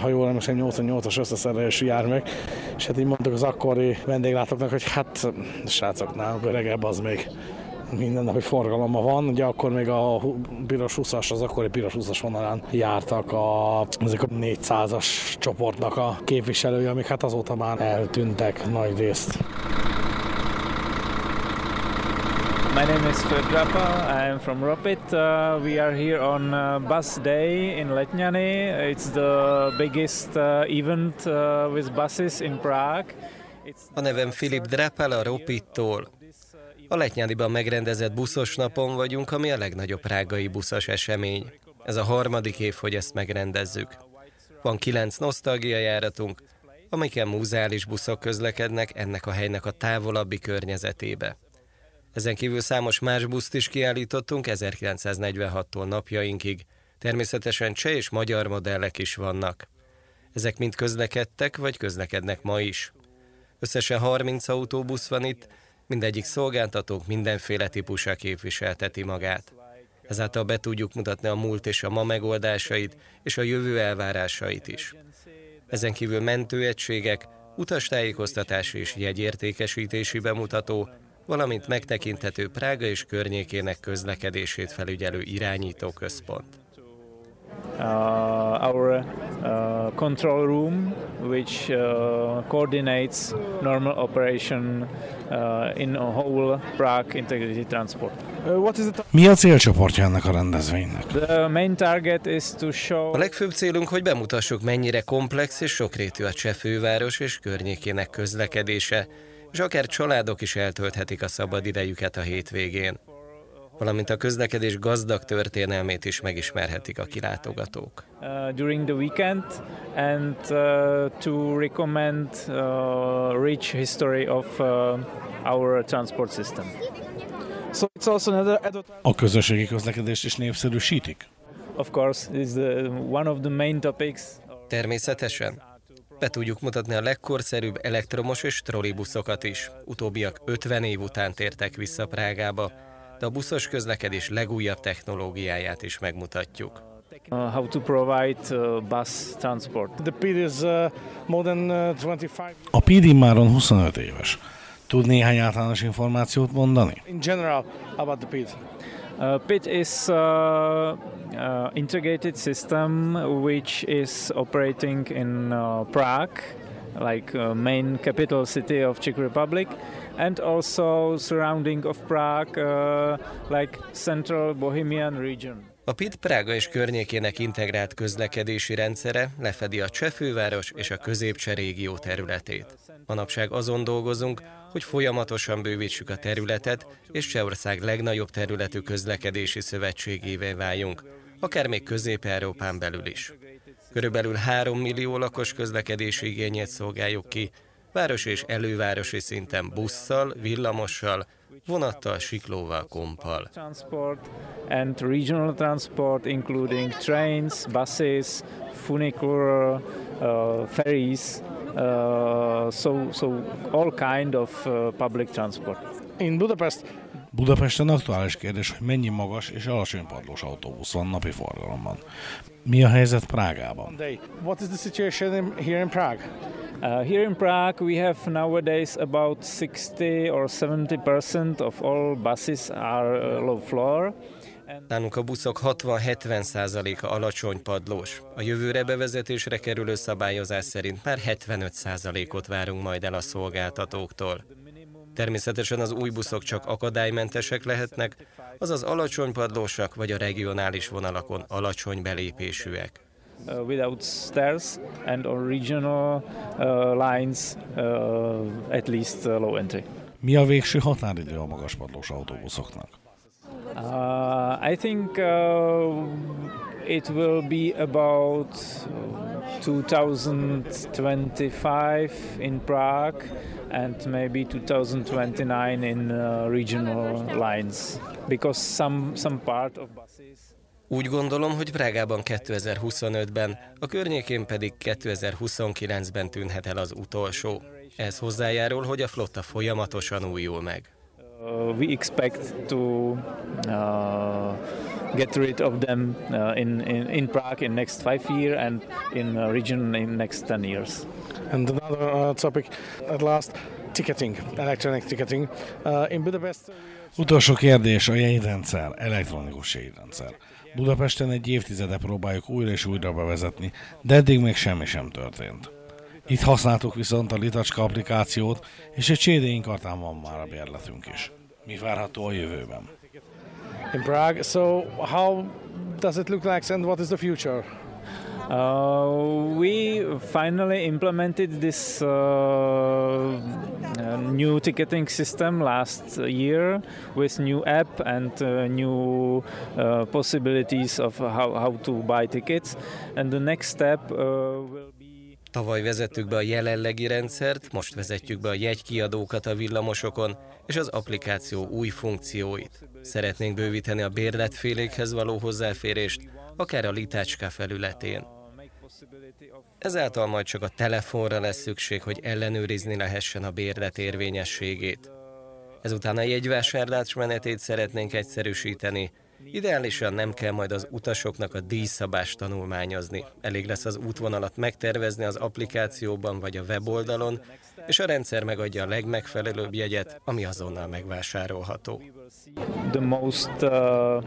ha jól emlékszem, 88-as összeszerelésű járművek, és hát így mondtuk az akkori vendéglátóknak, hogy hát srácok, nálunk öregebb az még mindennapi forgalomma van. Ugye akkor még a piros 20-as, az akkori piros 20-as vonalán jártak a, ezek a 400-as csoportnak a képviselői, amik hát azóta már eltűntek nagy részt. My name is Fedrapa. I am from Ropit. Uh, we are here on uh, Bus Day in Letňany. It's the biggest uh, event uh, with buses in Prague. A nevem Filip Drapel a Ropittól. A Letnyádiban megrendezett buszos napon vagyunk, ami a legnagyobb prágai buszos esemény. Ez a harmadik év, hogy ezt megrendezzük. Van kilenc nosztalgia járatunk, amiken múzeális buszok közlekednek ennek a helynek a távolabbi környezetébe. Ezen kívül számos más buszt is kiállítottunk 1946-tól napjainkig. Természetesen cseh és magyar modellek is vannak. Ezek mind közlekedtek, vagy közlekednek ma is. Összesen 30 autóbusz van itt, mindegyik szolgáltatók mindenféle típusa képviselteti magát. Ezáltal be tudjuk mutatni a múlt és a ma megoldásait, és a jövő elvárásait is. Ezen kívül mentőegységek, utastájékoztatási és jegyértékesítési bemutató, valamint megtekinthető Prága és környékének közlekedését felügyelő irányító központ. Our uh, control room, which uh, coordinates normal operation uh, in a whole Prague integrated transport. Uh, what is the Mi a célcsoportja ennek a rendezvénynek? The main target is to show A legfőbb célunk, hogy bemutassuk, mennyire komplex és sokrétű a cseh főváros és környékének közlekedése, és akár családok is eltölthetik a szabad idejüket a hétvégén. Valamint a közlekedés gazdag történelmét is megismerhetik a kilátogatók. uh, during the weekend and uh, to recommend uh, rich history of uh, our transport system. so it's also another advertisement. A közösségi közlekedést is népszerűsítik? Of course, is one of the main topics. Természetesen. Be tudjuk mutatni a legkorszerűbb elektromos és trollibuszokat is. Utóbbiak 50 év után tértek vissza Prágába, de a buszos közlekedés legújabb technológiáját is megmutatjuk. Uh, how to provide uh, bus transport. The pit is uh, more than uh, 25. A PD máron 25 éves. Tud néhány általános információt mondani? In general, about the pit. Uh, PIT is uh, uh, integrated system which is operating in uh, Prague, like uh, main capital city of Czech Republic, and also surrounding of Prague, uh, like central Bohemian region. A PIT Prága és környékének integrált közlekedési rendszere lefedi a Cseh és a középcseh régió területét. Manapság azon dolgozunk, hogy folyamatosan bővítsük a területet, és Csehország legnagyobb területű közlekedési szövetségévé váljunk, akár még Közép-Európán belül is. Körülbelül 3 millió lakos közlekedési igényét szolgáljuk ki, város és elővárosi szinten busszal, villamossal, vonattal, siklóval, kompal. Transport and regional transport, including trains, buses, funicular, uh, ferries, uh, so so all kind of uh, public transport. In Budapest, Budapesten aktuális kérdés, hogy mennyi magas és alacsony padlós autóbusz van napi forgalomban. Mi a helyzet Prágában? day. What is the situation in, here in Prague? Uh, here in Prague, we have nowadays about 60 or 70 percent of all buses are uh, low floor. Nálunk a buszok 60-70 százaléka alacsony padlós. A jövőre bevezetésre kerülő szabályozás szerint már 75 százalékot várunk majd el a szolgáltatóktól. Természetesen az új buszok csak akadálymentesek lehetnek, azaz alacsony padlósak vagy a regionális vonalakon alacsony belépésűek. uh, without stairs and on regional uh, lines uh, at least uh, low entry. Mi a végső határidő a magas padlós autóbuszoknak? Uh, I think uh, it will be about uh, 2025 in Prague and maybe 2029 in uh, regional lines because some some part of buses Úgy gondolom, hogy Prágában 2025-ben, a környékén pedig 2029-ben tűnhet el az utolsó. Ez hozzájárul, hogy a flotta folyamatosan újul meg. Uh, we expect to uh, get rid of them uh, in, in, in Prague in next five years and in uh, region in next 10 years. And another uh, topic, at last, ticketing, electronic ticketing. Uh, in Budapest, Utolsó kérdés a jegyrendszer, elektronikus jegyrendszer. Budapesten egy évtizede próbáljuk újra és újra bevezetni, de eddig még semmi sem történt. Itt használtuk viszont a Litacska applikációt, és egy CD inkartán van már a bérletünk is. Mi várható a jövőben? in Prague. So, how does it look like, and what is the future? Uh, we finally implemented this uh, uh, new ticketing system last year with new app and uh, new uh, possibilities of how, how to buy tickets. And the next step uh, will be Tavaly vezettük be a jelenlegi rendszert, most vezetjük be a jegykiadókat a villamosokon és az applikáció új funkcióit. Szeretnénk bővíteni a bérletfélékhez való hozzáférést, akár a litácska felületén. Ezáltal majd csak a telefonra lesz szükség, hogy ellenőrizni lehessen a bérlet érvényességét. Ezután a jegyvásárlás menetét szeretnénk egyszerűsíteni, Ideálisan nem kell majd az utasoknak a díjszabást tanulmányozni. Elég lesz az útvonalat megtervezni az applikációban vagy a weboldalon, és a rendszer megadja a legmegfelelőbb jegyet, ami azonnal megvásárolható. the most uh,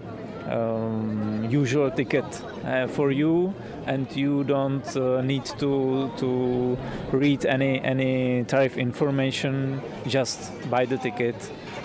um, usual ticket uh, for you, and you don't uh, need to to read any any tariff information. Just buy the ticket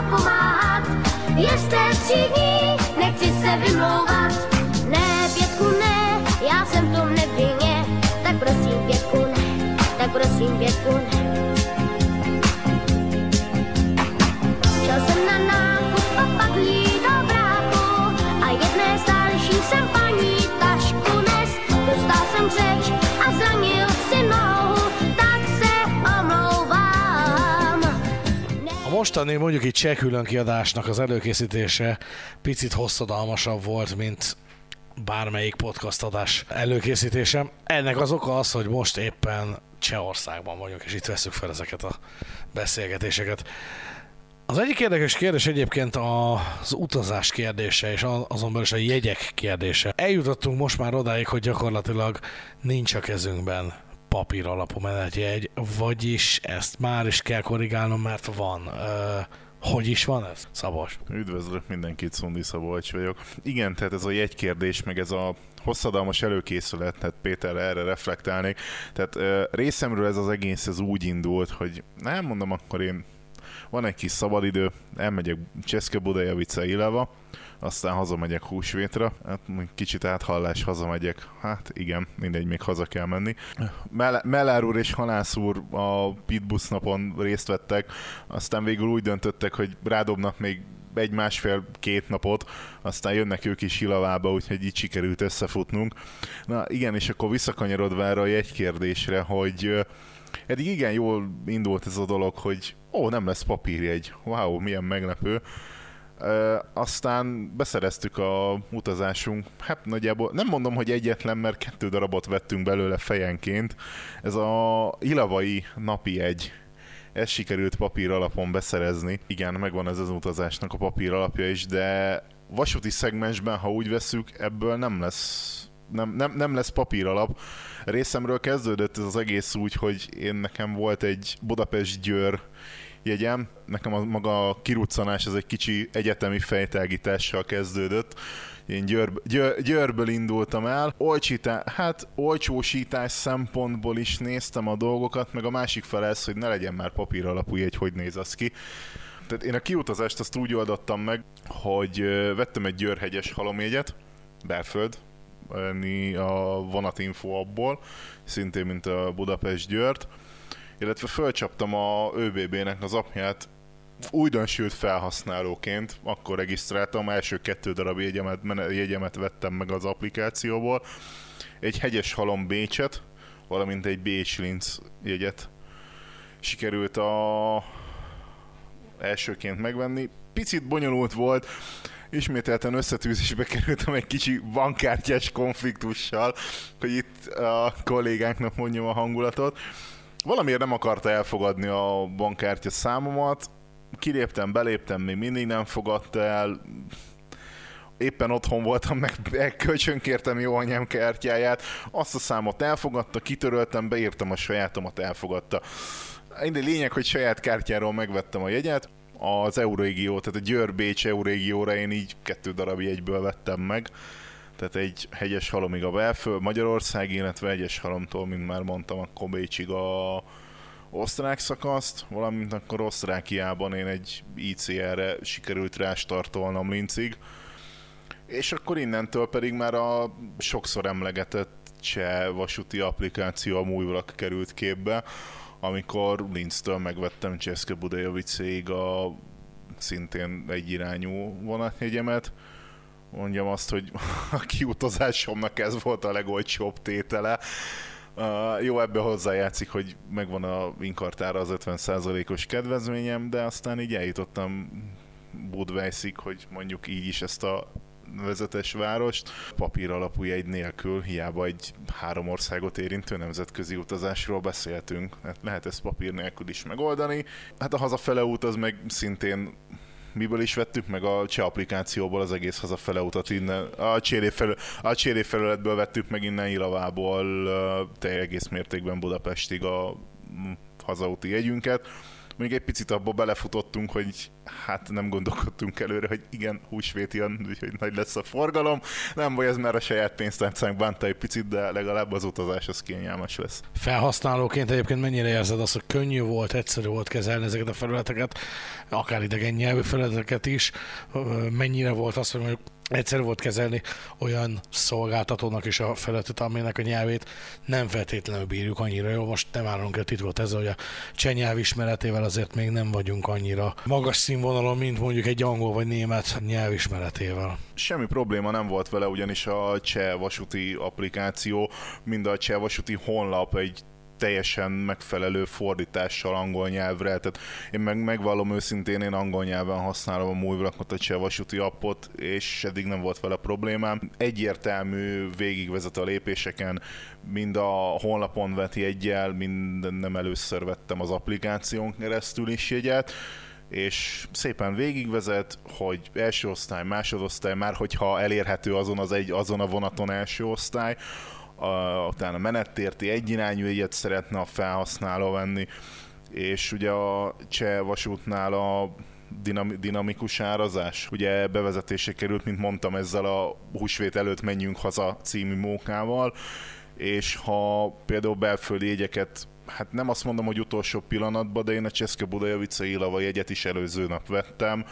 Doma pomáhat, Věřte třídní, nechci se vymlouvat. Ne, pětku, ne, já jsem v tom nevinně, tak prosím pětku, ne, tak prosím pětku, ne. Mostani mondjuk egy cseh külön kiadásnak az előkészítése picit hosszadalmasabb volt, mint bármelyik podcast adás előkészítése. Ennek az oka az, hogy most éppen Csehországban vagyunk, és itt veszük fel ezeket a beszélgetéseket. Az egyik érdekes kérdés egyébként az utazás kérdése, és azon belül is a jegyek kérdése. Eljutottunk most már odáig, hogy gyakorlatilag nincs a kezünkben papír alapú menetjegy, vagyis ezt már is kell korrigálnom, mert van. Ö, hogy is van ez, Szabos? Üdvözlök mindenkit, Szundi Szabolcs vagyok. Igen, tehát ez a jegykérdés, meg ez a hosszadalmas előkészület, tehát Péter erre reflektálnék. Tehát részemről ez az egész ez úgy indult, hogy nem mondom, akkor én van egy kis szabadidő, elmegyek Cseszke Budajavica Ilava, aztán hazamegyek húsvétra, hát kicsit áthallás hazamegyek, hát igen, mindegy, még haza kell menni. Mell- Mellár úr és Halász úr a Pitbus napon részt vettek, aztán végül úgy döntöttek, hogy rádobnak még egy másfél-két napot, aztán jönnek ők is Hilavába, úgyhogy így sikerült összefutnunk. Na igen, és akkor visszakanyarodva erre a jegykérdésre, hogy eddig igen jól indult ez a dolog, hogy ó, nem lesz papírjegy, wow, milyen meglepő. Aztán beszereztük a utazásunk, hát nagyjából nem mondom, hogy egyetlen, mert kettő darabot vettünk belőle fejenként. Ez a ilavai napi egy. Ez sikerült papír alapon beszerezni. Igen, megvan ez az utazásnak a papír alapja is, de vasúti szegmensben, ha úgy veszük, ebből nem lesz nem, nem, nem lesz papír alap. Részemről kezdődött ez az egész úgy, hogy én nekem volt egy Budapest-Győr jegyem. Nekem a maga a kiruccanás ez egy kicsi egyetemi fejtágítással kezdődött. Én Győr, Győr, Győrből indultam el. Olcsítá, hát olcsósítás szempontból is néztem a dolgokat, meg a másik fel ez, hogy ne legyen már papír alapú jegy, hogy néz az ki. Tehát én a kiutazást azt úgy oldottam meg, hogy vettem egy Győrhegyes halomjegyet, belföld, a vonatinfo abból, szintén mint a Budapest Győrt, illetve fölcsaptam a ÖBB-nek az apját újdonsült felhasználóként, akkor regisztráltam, első kettő darab jegyemet, jegyemet vettem meg az applikációból, egy hegyes halom Bécset, valamint egy Bécs-Linz jegyet sikerült a elsőként megvenni. Picit bonyolult volt, ismételten összetűzésbe kerültem egy kicsi bankkártyás konfliktussal, hogy itt a kollégánknak mondjam a hangulatot. Valamiért nem akarta elfogadni a bankkártya számomat, kiléptem, beléptem, még mindig nem fogadta el. éppen otthon voltam, meg kölcsönkértem jó anyám kártyáját, azt a számot elfogadta, kitöröltem, beírtam a sajátomat, elfogadta. Mindegy lényeg, hogy saját kártyáról megvettem a jegyet, az Eurégió, tehát a Győr-Bécs Eurégióra én így kettő darab jegyből vettem meg. Tehát egy hegyes halomig a belföld Magyarország, illetve egyes halomtól, mint már mondtam, a Bécsig a osztrák szakaszt, valamint akkor Osztrákiában én egy ICR-re sikerült rástartolnom Lincig. És akkor innentől pedig már a sokszor emlegetett cseh vasúti applikáció a Mújvalak került képbe, amikor Linztől megvettem Cseszke Budajovicéig a szintén egyirányú vonatjegyemet. Mondjam azt, hogy a kiutazásomnak ez volt a legolcsóbb tétele. Uh, jó, ebbe hozzájátszik, hogy megvan a inkartára az 50%-os kedvezményem, de aztán így eljutottam Budweisig, hogy mondjuk így is ezt a vezetes várost, papír alapú jegy nélkül, hiába egy három országot érintő nemzetközi utazásról beszéltünk. Hát lehet ezt papír nélkül is megoldani. Hát a hazafele út az meg szintén miből is vettük meg a cseh applikációból az egész hazafele utat innen, a Cséré, a Cséré felületből vettük meg innen Ilavából te egész mértékben Budapestig a hazauti jegyünket még egy picit abba belefutottunk, hogy hát nem gondolkodtunk előre, hogy igen, húsvét jön, úgyhogy nagy lesz a forgalom. Nem baj, ez már a saját pénztárcánk bánta egy picit, de legalább az utazás az kényelmes lesz. Felhasználóként egyébként mennyire érzed azt, hogy könnyű volt, egyszerű volt kezelni ezeket a felületeket, akár idegen nyelvű felületeket is, mennyire volt az, hogy mondjuk Egyszer volt kezelni olyan szolgáltatónak is a felületet, aminek a nyelvét nem feltétlenül bírjuk annyira jó. Most nem állunk el titkot ezzel, hogy a cseh nyelv ismeretével azért még nem vagyunk annyira magas színvonalon, mint mondjuk egy angol vagy német nyelv ismeretével. Semmi probléma nem volt vele, ugyanis a cseh vasúti applikáció, mind a cseh vasúti honlap egy teljesen megfelelő fordítással angol nyelvre, tehát én meg megvallom őszintén, én angol nyelven használom a Mújvrakot, a vasúti appot, és eddig nem volt vele problémám. Egyértelmű végigvezet a lépéseken, mind a honlapon veti egyel, mind nem először vettem az applikáción keresztül is jegyet, és szépen végigvezet, hogy első osztály, másodosztály, már hogyha elérhető azon az egy, azon a vonaton első osztály, a, utána menettérti egyirányú jegyet szeretne a felhasználó venni, és ugye a cseh vasútnál a dinamikus árazás. Ugye bevezetése került, mint mondtam, ezzel a húsvét előtt menjünk haza című mókával, és ha például belföldi jegyeket hát nem azt mondom, hogy utolsó pillanatban, de én a Cseszke Budajovica Ilava jegyet is előző nap vettem,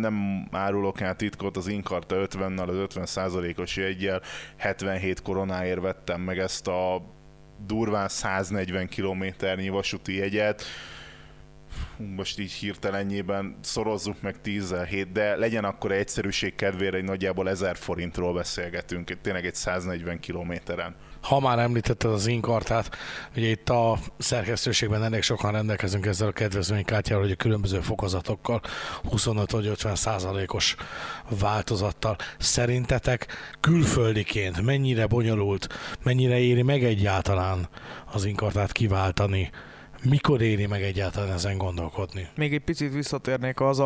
nem árulok át titkot, az Inkarta 50-nel, az 50 os jegyel 77 koronáért vettem meg ezt a durván 140 kilométernyi vasúti jegyet, most így hirtelenjében szorozzuk meg 10 7 de legyen akkor egy egyszerűség kedvére, egy nagyjából 1000 forintról beszélgetünk, tényleg egy 140 kilométeren ha már említetted az inkartát, ugye itt a szerkesztőségben elég sokan rendelkezünk ezzel a kedvezménykártyával, hogy a különböző fokozatokkal, 25 vagy 50 százalékos változattal. Szerintetek külföldiként mennyire bonyolult, mennyire éri meg egyáltalán az inkartát kiváltani? Mikor éri meg egyáltalán ezen gondolkodni? Még egy picit visszatérnék az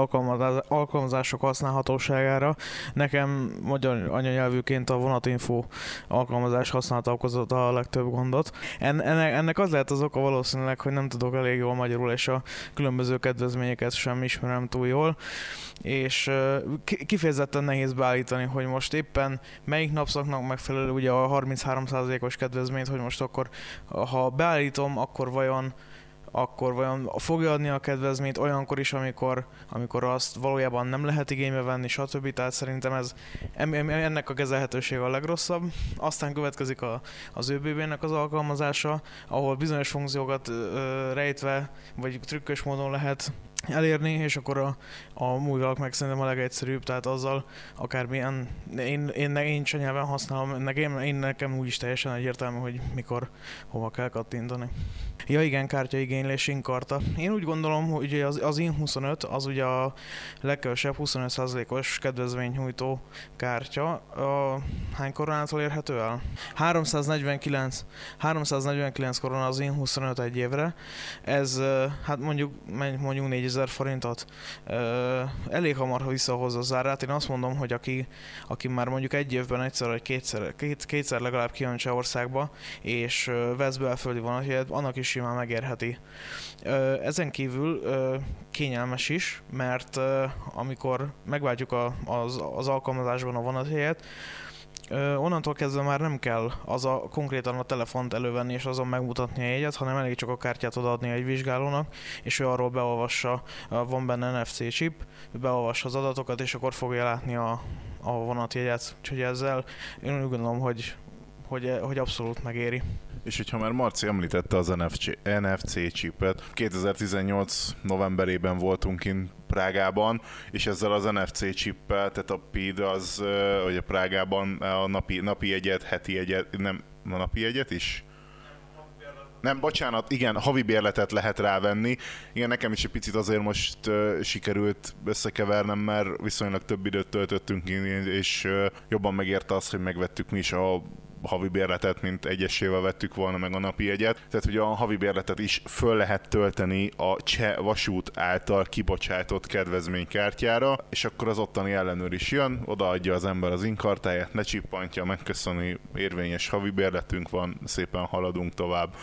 alkalmazások használhatóságára. Nekem magyar anyanyelvűként a vonatinfo alkalmazás használata okozta a legtöbb gondot. ennek az lehet az oka valószínűleg, hogy nem tudok elég jól magyarul, és a különböző kedvezményeket sem ismerem túl jól és kifejezetten nehéz beállítani, hogy most éppen melyik napszaknak megfelelő ugye a 33%-os kedvezményt, hogy most akkor ha beállítom, akkor vajon akkor vajon fogja adni a kedvezményt olyankor is, amikor, amikor azt valójában nem lehet igénybe venni, stb. Tehát szerintem ez ennek a kezelhetősége a legrosszabb. Aztán következik a, az ÖBB-nek az alkalmazása, ahol bizonyos funkciókat ö, rejtve, vagy trükkös módon lehet elérni, és akkor a, a múlvalak meg szerintem a legegyszerűbb, tehát azzal akármilyen, én, én, én csak nyelven használom, nekem, én nekem úgy is teljesen egyértelmű, hogy mikor, hova kell kattintani. Ja igen, kártyaigénylés, inkarta. Én úgy gondolom, hogy az, az IN25 az ugye a legkevesebb 25%-os kedvezménynyújtó kártya. A, hány koronától érhető el? 349, 349 korona az IN25 egy évre. Ez hát mondjuk, mondjuk 4000 ezer forintot, ö, elég hamar visszahozza az árát. Én azt mondom, hogy aki, aki már mondjuk egy évben egyszer vagy kétszer, két, kétszer legalább kijön Csehországba, és vesz belföldi vonatjegyet, annak is simán megérheti. Ö, ezen kívül ö, kényelmes is, mert ö, amikor megváltjuk a, az, az alkalmazásban a vonatjegyet, Ö, onnantól kezdve már nem kell az a konkrétan a telefont elővenni és azon megmutatni a jegyet, hanem elég csak a kártyát odaadni egy vizsgálónak, és ő arról beolvassa, van benne NFC chip, beolvassa az adatokat, és akkor fogja látni a, a vonatjegyet. Úgyhogy ezzel én úgy gondolom, hogy, hogy, hogy abszolút megéri. És hogyha már Marci említette az NFC, NFC chipet, 2018 novemberében voltunk kint Prágában, és ezzel az NFC chippel, tehát a PID az, hogy a Prágában a napi, napi egyet, heti egyet, nem, a napi egyet is? Nem, bocsánat, igen, havi bérletet lehet rávenni. Igen, nekem is egy picit azért most uh, sikerült összekevernem, mert viszonylag több időt töltöttünk, és uh, jobban megérte az, hogy megvettük mi is a havi bérletet, mint egyesével vettük volna meg a napi jegyet. Tehát, hogy a havi bérletet is föl lehet tölteni a Cseh vasút által kibocsátott kedvezménykártyára, és akkor az ottani ellenőr is jön, odaadja az ember az inkartáját, ne csippantja, megköszöni, érvényes havi bérletünk van, szépen haladunk tovább.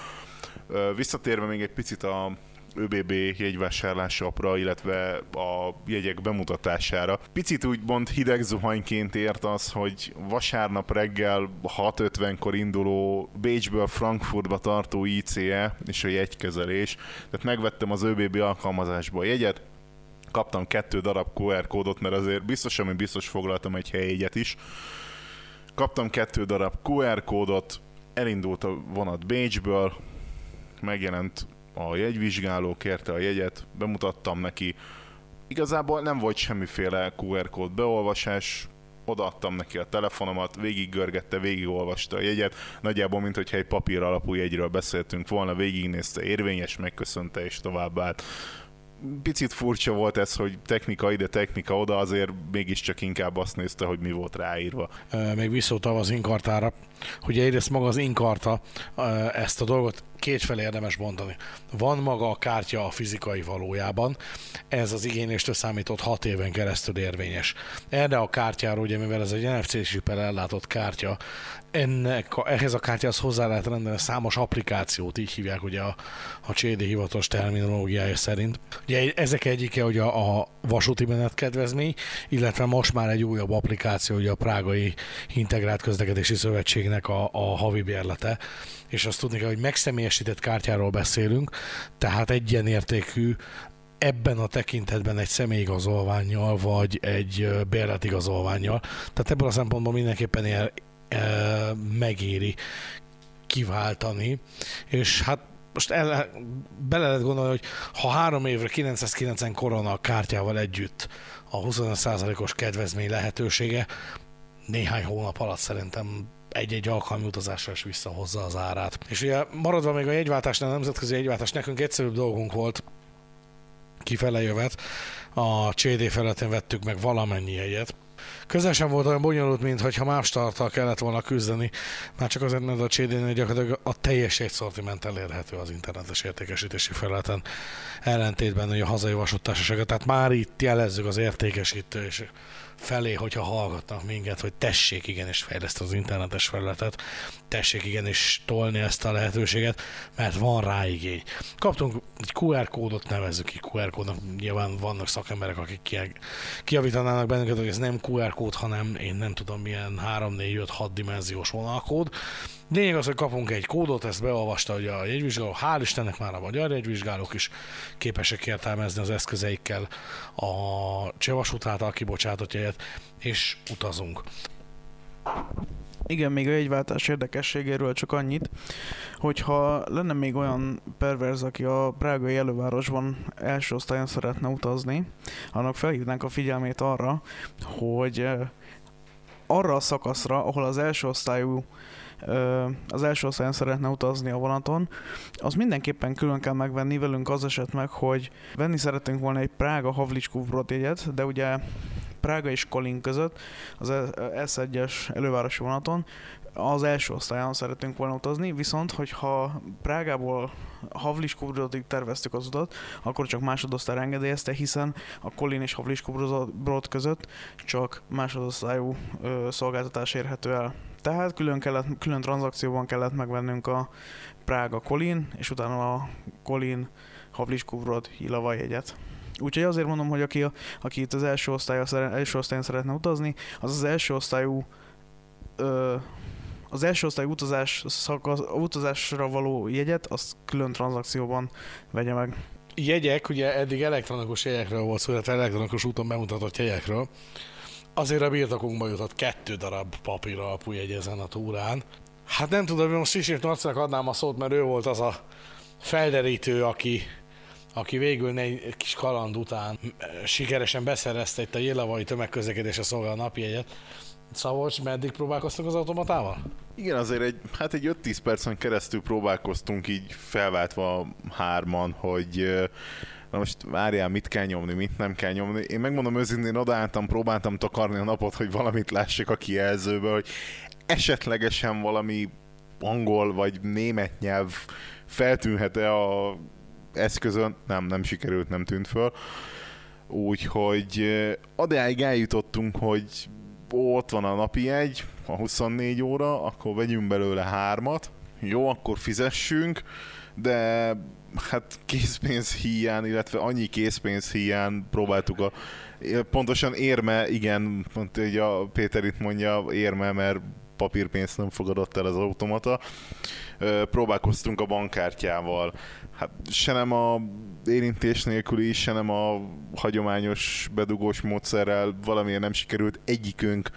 Visszatérve még egy picit a ÖBB jegyvásárlásapra, illetve a jegyek bemutatására. Picit úgymond hideg zuhanyként ért az, hogy vasárnap reggel 6.50-kor induló Bécsből Frankfurtba tartó ICE és a jegykezelés. Tehát megvettem az ÖBB alkalmazásból a jegyet, kaptam kettő darab QR kódot, mert azért biztos, ami biztos foglaltam egy helyjegyet is. Kaptam kettő darab QR kódot, elindult a vonat Bécsből, megjelent a jegyvizsgáló, kérte a jegyet, bemutattam neki. Igazából nem volt semmiféle QR kód beolvasás, odaadtam neki a telefonomat, végiggörgette, végigolvasta a jegyet, nagyjából, mint hogyha egy papír alapú jegyről beszéltünk volna, végignézte, érvényes, megköszönte és tovább Picit furcsa volt ez, hogy technika ide, technika oda, azért mégiscsak inkább azt nézte, hogy mi volt ráírva. Még visszautalva az inkartára, hogy egyrészt maga az inkarta ezt a dolgot kétfelé érdemes mondani. Van maga a kártya a fizikai valójában, ez az igényéstől számított 6 éven keresztül érvényes. Erre a kártyára, ugye mivel ez egy NFC chipel ellátott kártya, ennek ehhez a kártyához hozzá lehet rendelni számos applikációt, így hívják ugye a, a CD hivatalos terminológiája szerint. Ugye ezek egyike hogy a, a vasúti menetkedvezmény, illetve most már egy újabb applikáció, ugye a Prágai Integrált Közlekedési Szövetségnek a, a havi bérlete, és azt tudni kell, hogy megszemélyesített kártyáról beszélünk, tehát egyenértékű ebben a tekintetben egy személyigazolványjal, vagy egy bérletigazolványjal. Tehát ebből a szempontból mindenképpen ér, e, megéri kiváltani, és hát most el, bele lehet gondolni, hogy ha három évre 990 korona kártyával együtt a 25%-os kedvezmény lehetősége, néhány hónap alatt szerintem egy-egy alkalmi utazásra is visszahozza az árát. És ugye maradva még a jegyváltásnál, a nemzetközi jegyváltás, nekünk egyszerűbb dolgunk volt kifele jövet, a CD felületén vettük meg valamennyi jegyet, Közel sem volt olyan bonyolult, mint hogyha más tartal kellett volna küzdeni, már csak azért, mert a CD-nél gyakorlatilag a teljes egy szortiment elérhető az internetes értékesítési felületen, ellentétben a hazai vasúttársasága. Tehát már itt jelezzük az értékesítő és felé, hogyha hallgatnak minket, hogy tessék igenis fejleszteni az internetes felületet, tessék igenis tolni ezt a lehetőséget, mert van rá igény. Kaptunk egy QR kódot, nevezzük ki QR kódnak, nyilván vannak szakemberek, akik kiavítanának bennünket, hogy ez nem QR kód, hanem én nem tudom milyen 3, 4, 5, 6 dimenziós vonalkód. Lényeg az, hogy kapunk egy kódot, ezt beolvasta hogy a jegyvizsgáló, hál' Istennek már a magyar jegyvizsgálók is képesek értelmezni az eszközeikkel a csevasút által kibocsátott jegyet, és utazunk. Igen, még a jegyváltás érdekességéről csak annyit, hogyha lenne még olyan perverz, aki a prágai elővárosban első osztályon szeretne utazni, annak felhívnánk a figyelmét arra, hogy eh, arra a szakaszra, ahol az első osztályú az első osztályon szeretne utazni a vonaton, az mindenképpen külön kell megvenni, velünk az eset meg, hogy venni szeretünk volna egy Prága Havlicskú jegyet, de ugye Prága és Kolin között az S1-es elővárosi vonaton az első osztályon szeretünk volna utazni, viszont hogyha Prágából Havliskobrodig terveztük az utat, akkor csak másodosztály engedélyezte, hiszen a Kolin és Havliskobrod között csak másodosztályú ö, szolgáltatás érhető el. Tehát külön, kellett, külön tranzakcióban kellett megvennünk a Prága Kolin, és utána a Kolin Havliskobrod Hilava jegyet. Úgyhogy azért mondom, hogy aki, aki itt az első, osztályon, első osztályon szeretne utazni, az az első osztályú ö, az első osztály utazás, szakasz, utazásra való jegyet, azt külön tranzakcióban vegye meg. Jegyek, ugye eddig elektronikus jegyekről volt szó, illetve elektronikus úton bemutatott jegyekről. Azért a birtokunkba jutott kettő darab papír alapú jegy ezen a túrán. Hát nem tudom, hogy most Sisif Narcinak adnám a szót, mert ő volt az a felderítő, aki, aki végül egy kis kaland után sikeresen beszerezte itt a Jélavai tömegközlekedésre szolgáló napjegyet. Szabolcs, meddig próbálkoztak az automatával? Igen, azért egy, hát egy 5-10 percen keresztül próbálkoztunk így felváltva hárman, hogy na most várjál, mit kell nyomni, mit nem kell nyomni. Én megmondom őszintén, odaálltam, próbáltam takarni a napot, hogy valamit lássak a kijelzőbe, hogy esetlegesen valami angol vagy német nyelv feltűnhet-e a eszközön. Nem, nem sikerült, nem tűnt föl. Úgyhogy adáig eljutottunk, hogy ott van a napi egy, a 24 óra, akkor vegyünk belőle hármat, jó, akkor fizessünk, de hát készpénz hiány, illetve annyi készpénz hiány próbáltuk a pontosan érme, igen, pont a Péter itt mondja érme, mert papírpénzt nem fogadott el az automata. Próbálkoztunk a bankkártyával. Hát se nem a érintés nélküli, se nem a hagyományos bedugós módszerrel valamiért nem sikerült egyikünk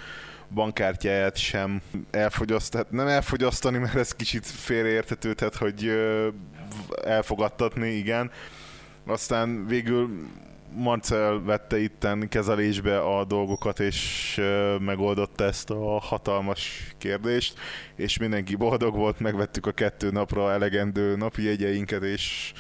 bankkártyáját sem elfogyasztani, hát nem elfogyasztani, mert ez kicsit félreérthető, tehát hogy elfogadtatni, igen. Aztán végül Marcel vette itten kezelésbe a dolgokat, és megoldotta ezt a hatalmas kérdést, és mindenki boldog volt, megvettük a kettő napra elegendő napi jegyeinket, és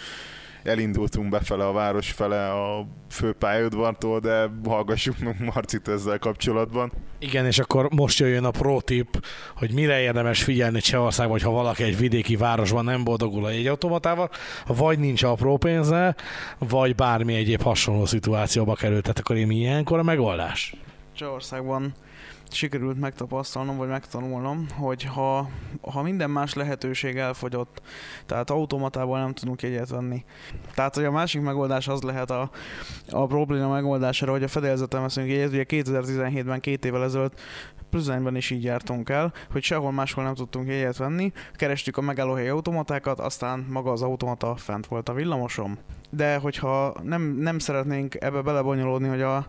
elindultunk befele a város fele a főpályaudvartól, de hallgassuk meg Marcit ezzel kapcsolatban. Igen, és akkor most jöjjön a pro tip, hogy mire érdemes figyelni Csehországban, hogy ha valaki egy vidéki városban nem boldogul a jegyautomatával, vagy nincs apró pénze, vagy bármi egyéb hasonló szituációba került, tehát akkor én ilyenkor a megoldás? Csehországban sikerült megtapasztalnom, vagy megtanulnom, hogy ha, ha minden más lehetőség elfogyott, tehát automatából nem tudunk jegyet venni. Tehát, hogy a másik megoldás az lehet a, a probléma megoldására, hogy a fedélzetem veszünk jegyet, ugye 2017-ben, két évvel ezelőtt Plüzenben is így jártunk el, hogy sehol máshol nem tudtunk jegyet venni, kerestük a megállóhelyi automatákat, aztán maga az automata fent volt a villamosom de hogyha nem, nem szeretnénk ebbe belebonyolódni, hogy a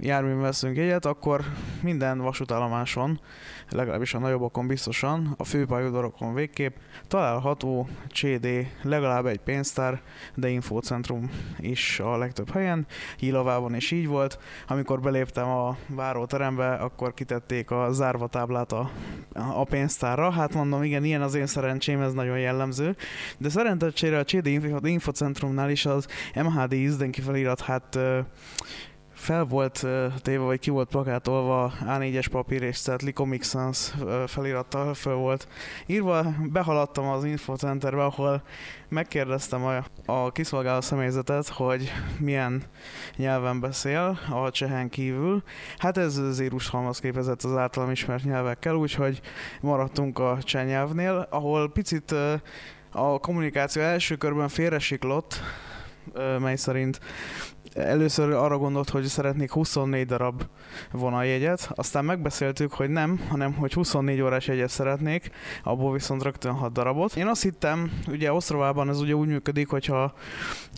járműn veszünk jegyet, akkor minden vasútállomáson, legalábbis a nagyobbakon biztosan, a főpályaudvarokon végképp található CD, legalább egy pénztár, de infocentrum is a legtöbb helyen. Hílavában is így volt. Amikor beléptem a váróterembe, akkor kitették a zárva táblát a, a pénztárra. Hát mondom, igen, ilyen az én szerencsém, ez nagyon jellemző. De szerencsére a CD infocentrumnál is az MHD Izdenki felirat, hát fel volt téve, vagy ki volt plakátolva A4-es papír és Statly Comic Sans felirattal föl volt írva. Behaladtam az infocenterbe, ahol megkérdeztem a, a kiszolgáló személyzetet, hogy milyen nyelven beszél a csehen kívül. Hát ez zérus halmaz képezett az általam ismert nyelvekkel, úgyhogy maradtunk a cseh nyelvnél, ahol picit a kommunikáció első körben félresiklott, mely szerint először arra gondolt, hogy szeretnék 24 darab vonaljegyet, aztán megbeszéltük, hogy nem, hanem hogy 24 órás jegyet szeretnék, abból viszont rögtön 6 darabot. Én azt hittem, ugye Osztrovában ez ugye úgy működik, hogyha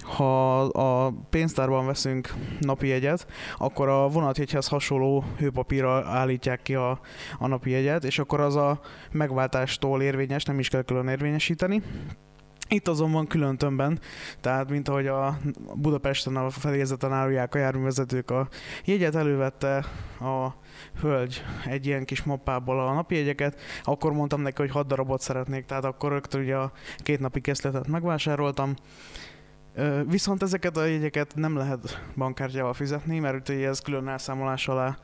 ha a pénztárban veszünk napi jegyet, akkor a vonatjegyhez hasonló hőpapírra állítják ki a, a napi jegyet, és akkor az a megváltástól érvényes, nem is kell külön érvényesíteni. Itt azonban külön tömbben, tehát mint ahogy a Budapesten a felézeten árulják a járművezetők a jegyet, elővette a hölgy egy ilyen kis mappából a napjegyeket, akkor mondtam neki, hogy 6 darabot szeretnék, tehát akkor rögtön ugye a két napi készletet megvásároltam, Viszont ezeket a jegyeket nem lehet bankkártyával fizetni, mert ugye ez külön elszámolás alá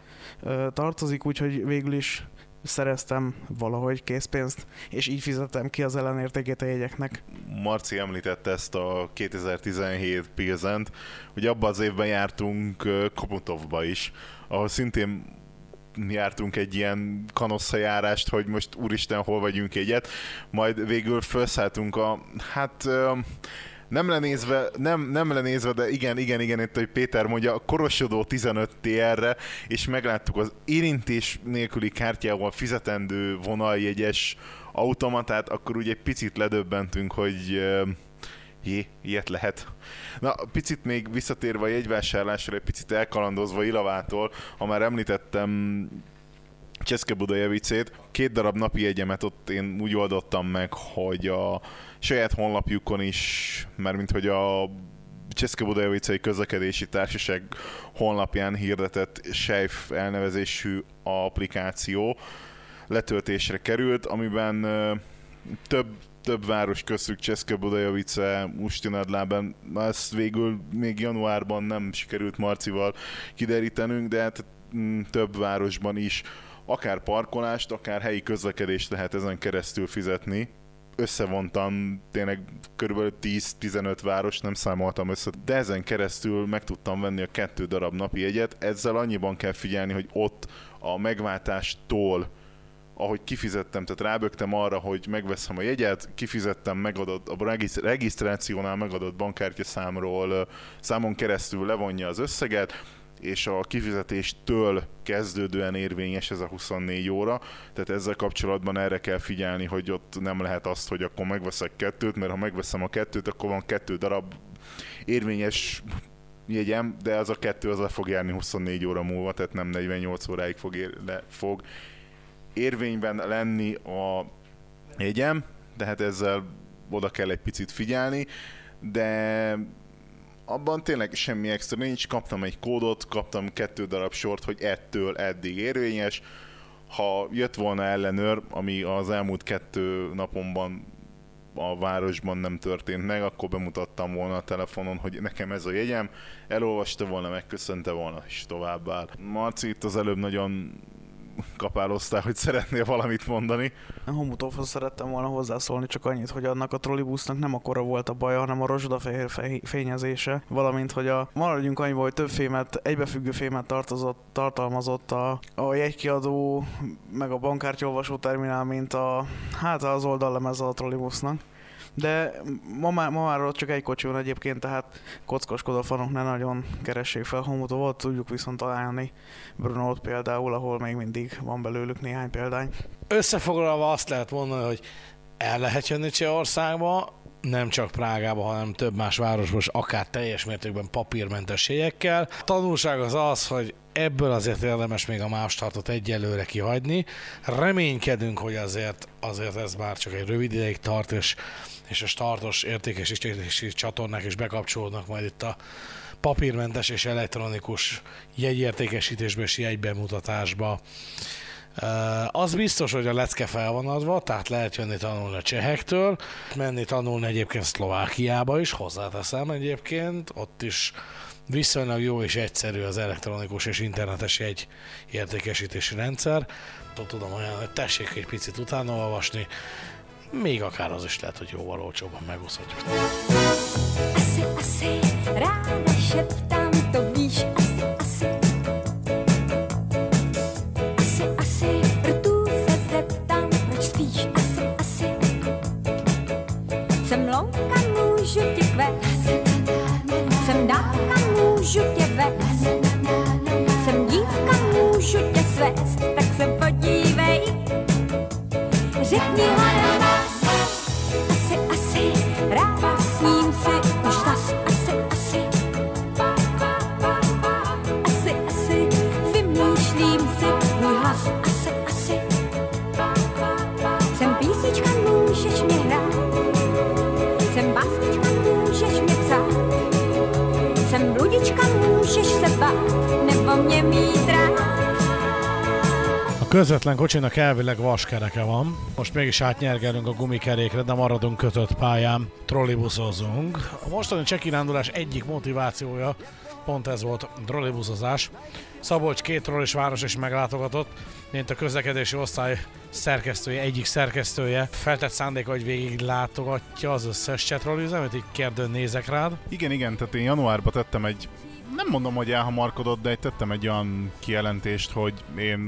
tartozik, úgyhogy végül is szereztem valahogy készpénzt, és így fizettem ki az ellenértékét a jegyeknek. Marci említette ezt a 2017 Pilzent, hogy abban az évben jártunk Komutovba is, ahol szintén jártunk egy ilyen kanosszajárást, hogy most úristen, hol vagyunk egyet, majd végül felszálltunk a, hát nem lenézve, nem, nem lenézve, de igen, igen, igen, itt, hogy Péter mondja, a korosodó 15 TR-re, és megláttuk az érintés nélküli kártyával fizetendő vonaljegyes automatát, akkor ugye egy picit ledöbbentünk, hogy jé, ilyet lehet. Na, picit még visszatérve a jegyvásárlásra, egy picit elkalandozva Ilavától, ha már említettem Cseszke Budajevicét, két darab napi jegyemet ott én úgy oldottam meg, hogy a saját honlapjukon is, mert mint hogy a Cseszke Budajevicei Közlekedési Társaság honlapján hirdetett Sejf elnevezésű applikáció letöltésre került, amiben több több város köztük Cseszke Budajovice, Ustinadlában, ezt végül még januárban nem sikerült Marcival kiderítenünk, de hát mm, több városban is akár parkolást, akár helyi közlekedést lehet ezen keresztül fizetni. Összevontam tényleg kb. 10-15 város, nem számoltam össze, de ezen keresztül meg tudtam venni a kettő darab napi jegyet. Ezzel annyiban kell figyelni, hogy ott a megváltástól ahogy kifizettem, tehát rábögtem arra, hogy megveszem a jegyet, kifizettem, megadott, a regisztrációnál megadott bankkártya számról, számon keresztül levonja az összeget, és a kifizetéstől kezdődően érvényes ez a 24 óra, tehát ezzel kapcsolatban erre kell figyelni, hogy ott nem lehet azt, hogy akkor megveszek kettőt, mert ha megveszem a kettőt, akkor van kettő darab érvényes jegyem, de az a kettő az le fog járni 24 óra múlva, tehát nem 48 óráig fog, ér, le, fog érvényben lenni a jegyem, tehát ezzel oda kell egy picit figyelni, de abban tényleg semmi extra nincs, kaptam egy kódot, kaptam kettő darab sort, hogy ettől eddig érvényes, ha jött volna ellenőr, ami az elmúlt kettő napomban a városban nem történt meg, akkor bemutattam volna a telefonon, hogy nekem ez a jegyem, elolvasta volna, megköszönte volna, és tovább Marci itt az előbb nagyon kapáloztál, hogy szeretnél valamit mondani. A Homutovhoz szerettem volna hozzászólni, csak annyit, hogy annak a trollibusznak nem akkora volt a baja, hanem a rozsdafehér fényezése, valamint, hogy a maradjunk annyiból, hogy több fémet, egybefüggő fémet tartozott, tartalmazott a, a jegykiadó, meg a bankkártyaolvasó terminál, mint a, hát az oldallemez a trollibusznak de ma, már, ma már ott csak egy kocsi van egyébként, tehát kockoskodó fanok ne nagyon keressék fel Homutovot, tudjuk viszont találni Brunót például, ahol még mindig van belőlük néhány példány. Összefoglalva azt lehet mondani, hogy el lehet jönni Csehországba, nem csak Prágába, hanem több más városban, és akár teljes mértékben papírmentes jegyekkel. A tanulság az az, hogy ebből azért érdemes még a mástartot egyelőre kihagyni. Reménykedünk, hogy azért, azért ez már csak egy rövid ideig tart, és, és a startos értékesítési csatornák is bekapcsolódnak majd itt a papírmentes és elektronikus jegyértékesítésbe és jegybemutatásba. Az biztos, hogy a lecke fel van adva, tehát lehet jönni tanulni a csehektől, menni tanulni egyébként Szlovákiába is, hozzáteszem egyébként, ott is viszonylag jó és egyszerű az elektronikus és internetes egy értékesítési rendszer. Tudom olyan, hogy tessék egy picit utána olvasni, még akár az is lehet, hogy jóval olcsóban megúszhatjuk. Asi, asi, ráda šeptám, to víš, közvetlen kocsinak elvileg vaskereke van. Most mégis átnyergelünk a gumikerékre, de maradunk kötött pályán, trollibuszozunk. A mostani csekirándulás egyik motivációja pont ez volt trollibuszozás. Szabolcs két trollis város is meglátogatott, mint a közlekedési osztály szerkesztője, egyik szerkesztője feltett szándéka, hogy végig látogatja az összes csetrolliüzemet, így kérdőn nézek rád. Igen, igen, tehát én januárban tettem egy nem mondom, hogy elhamarkodott, de tettem egy olyan kijelentést, hogy én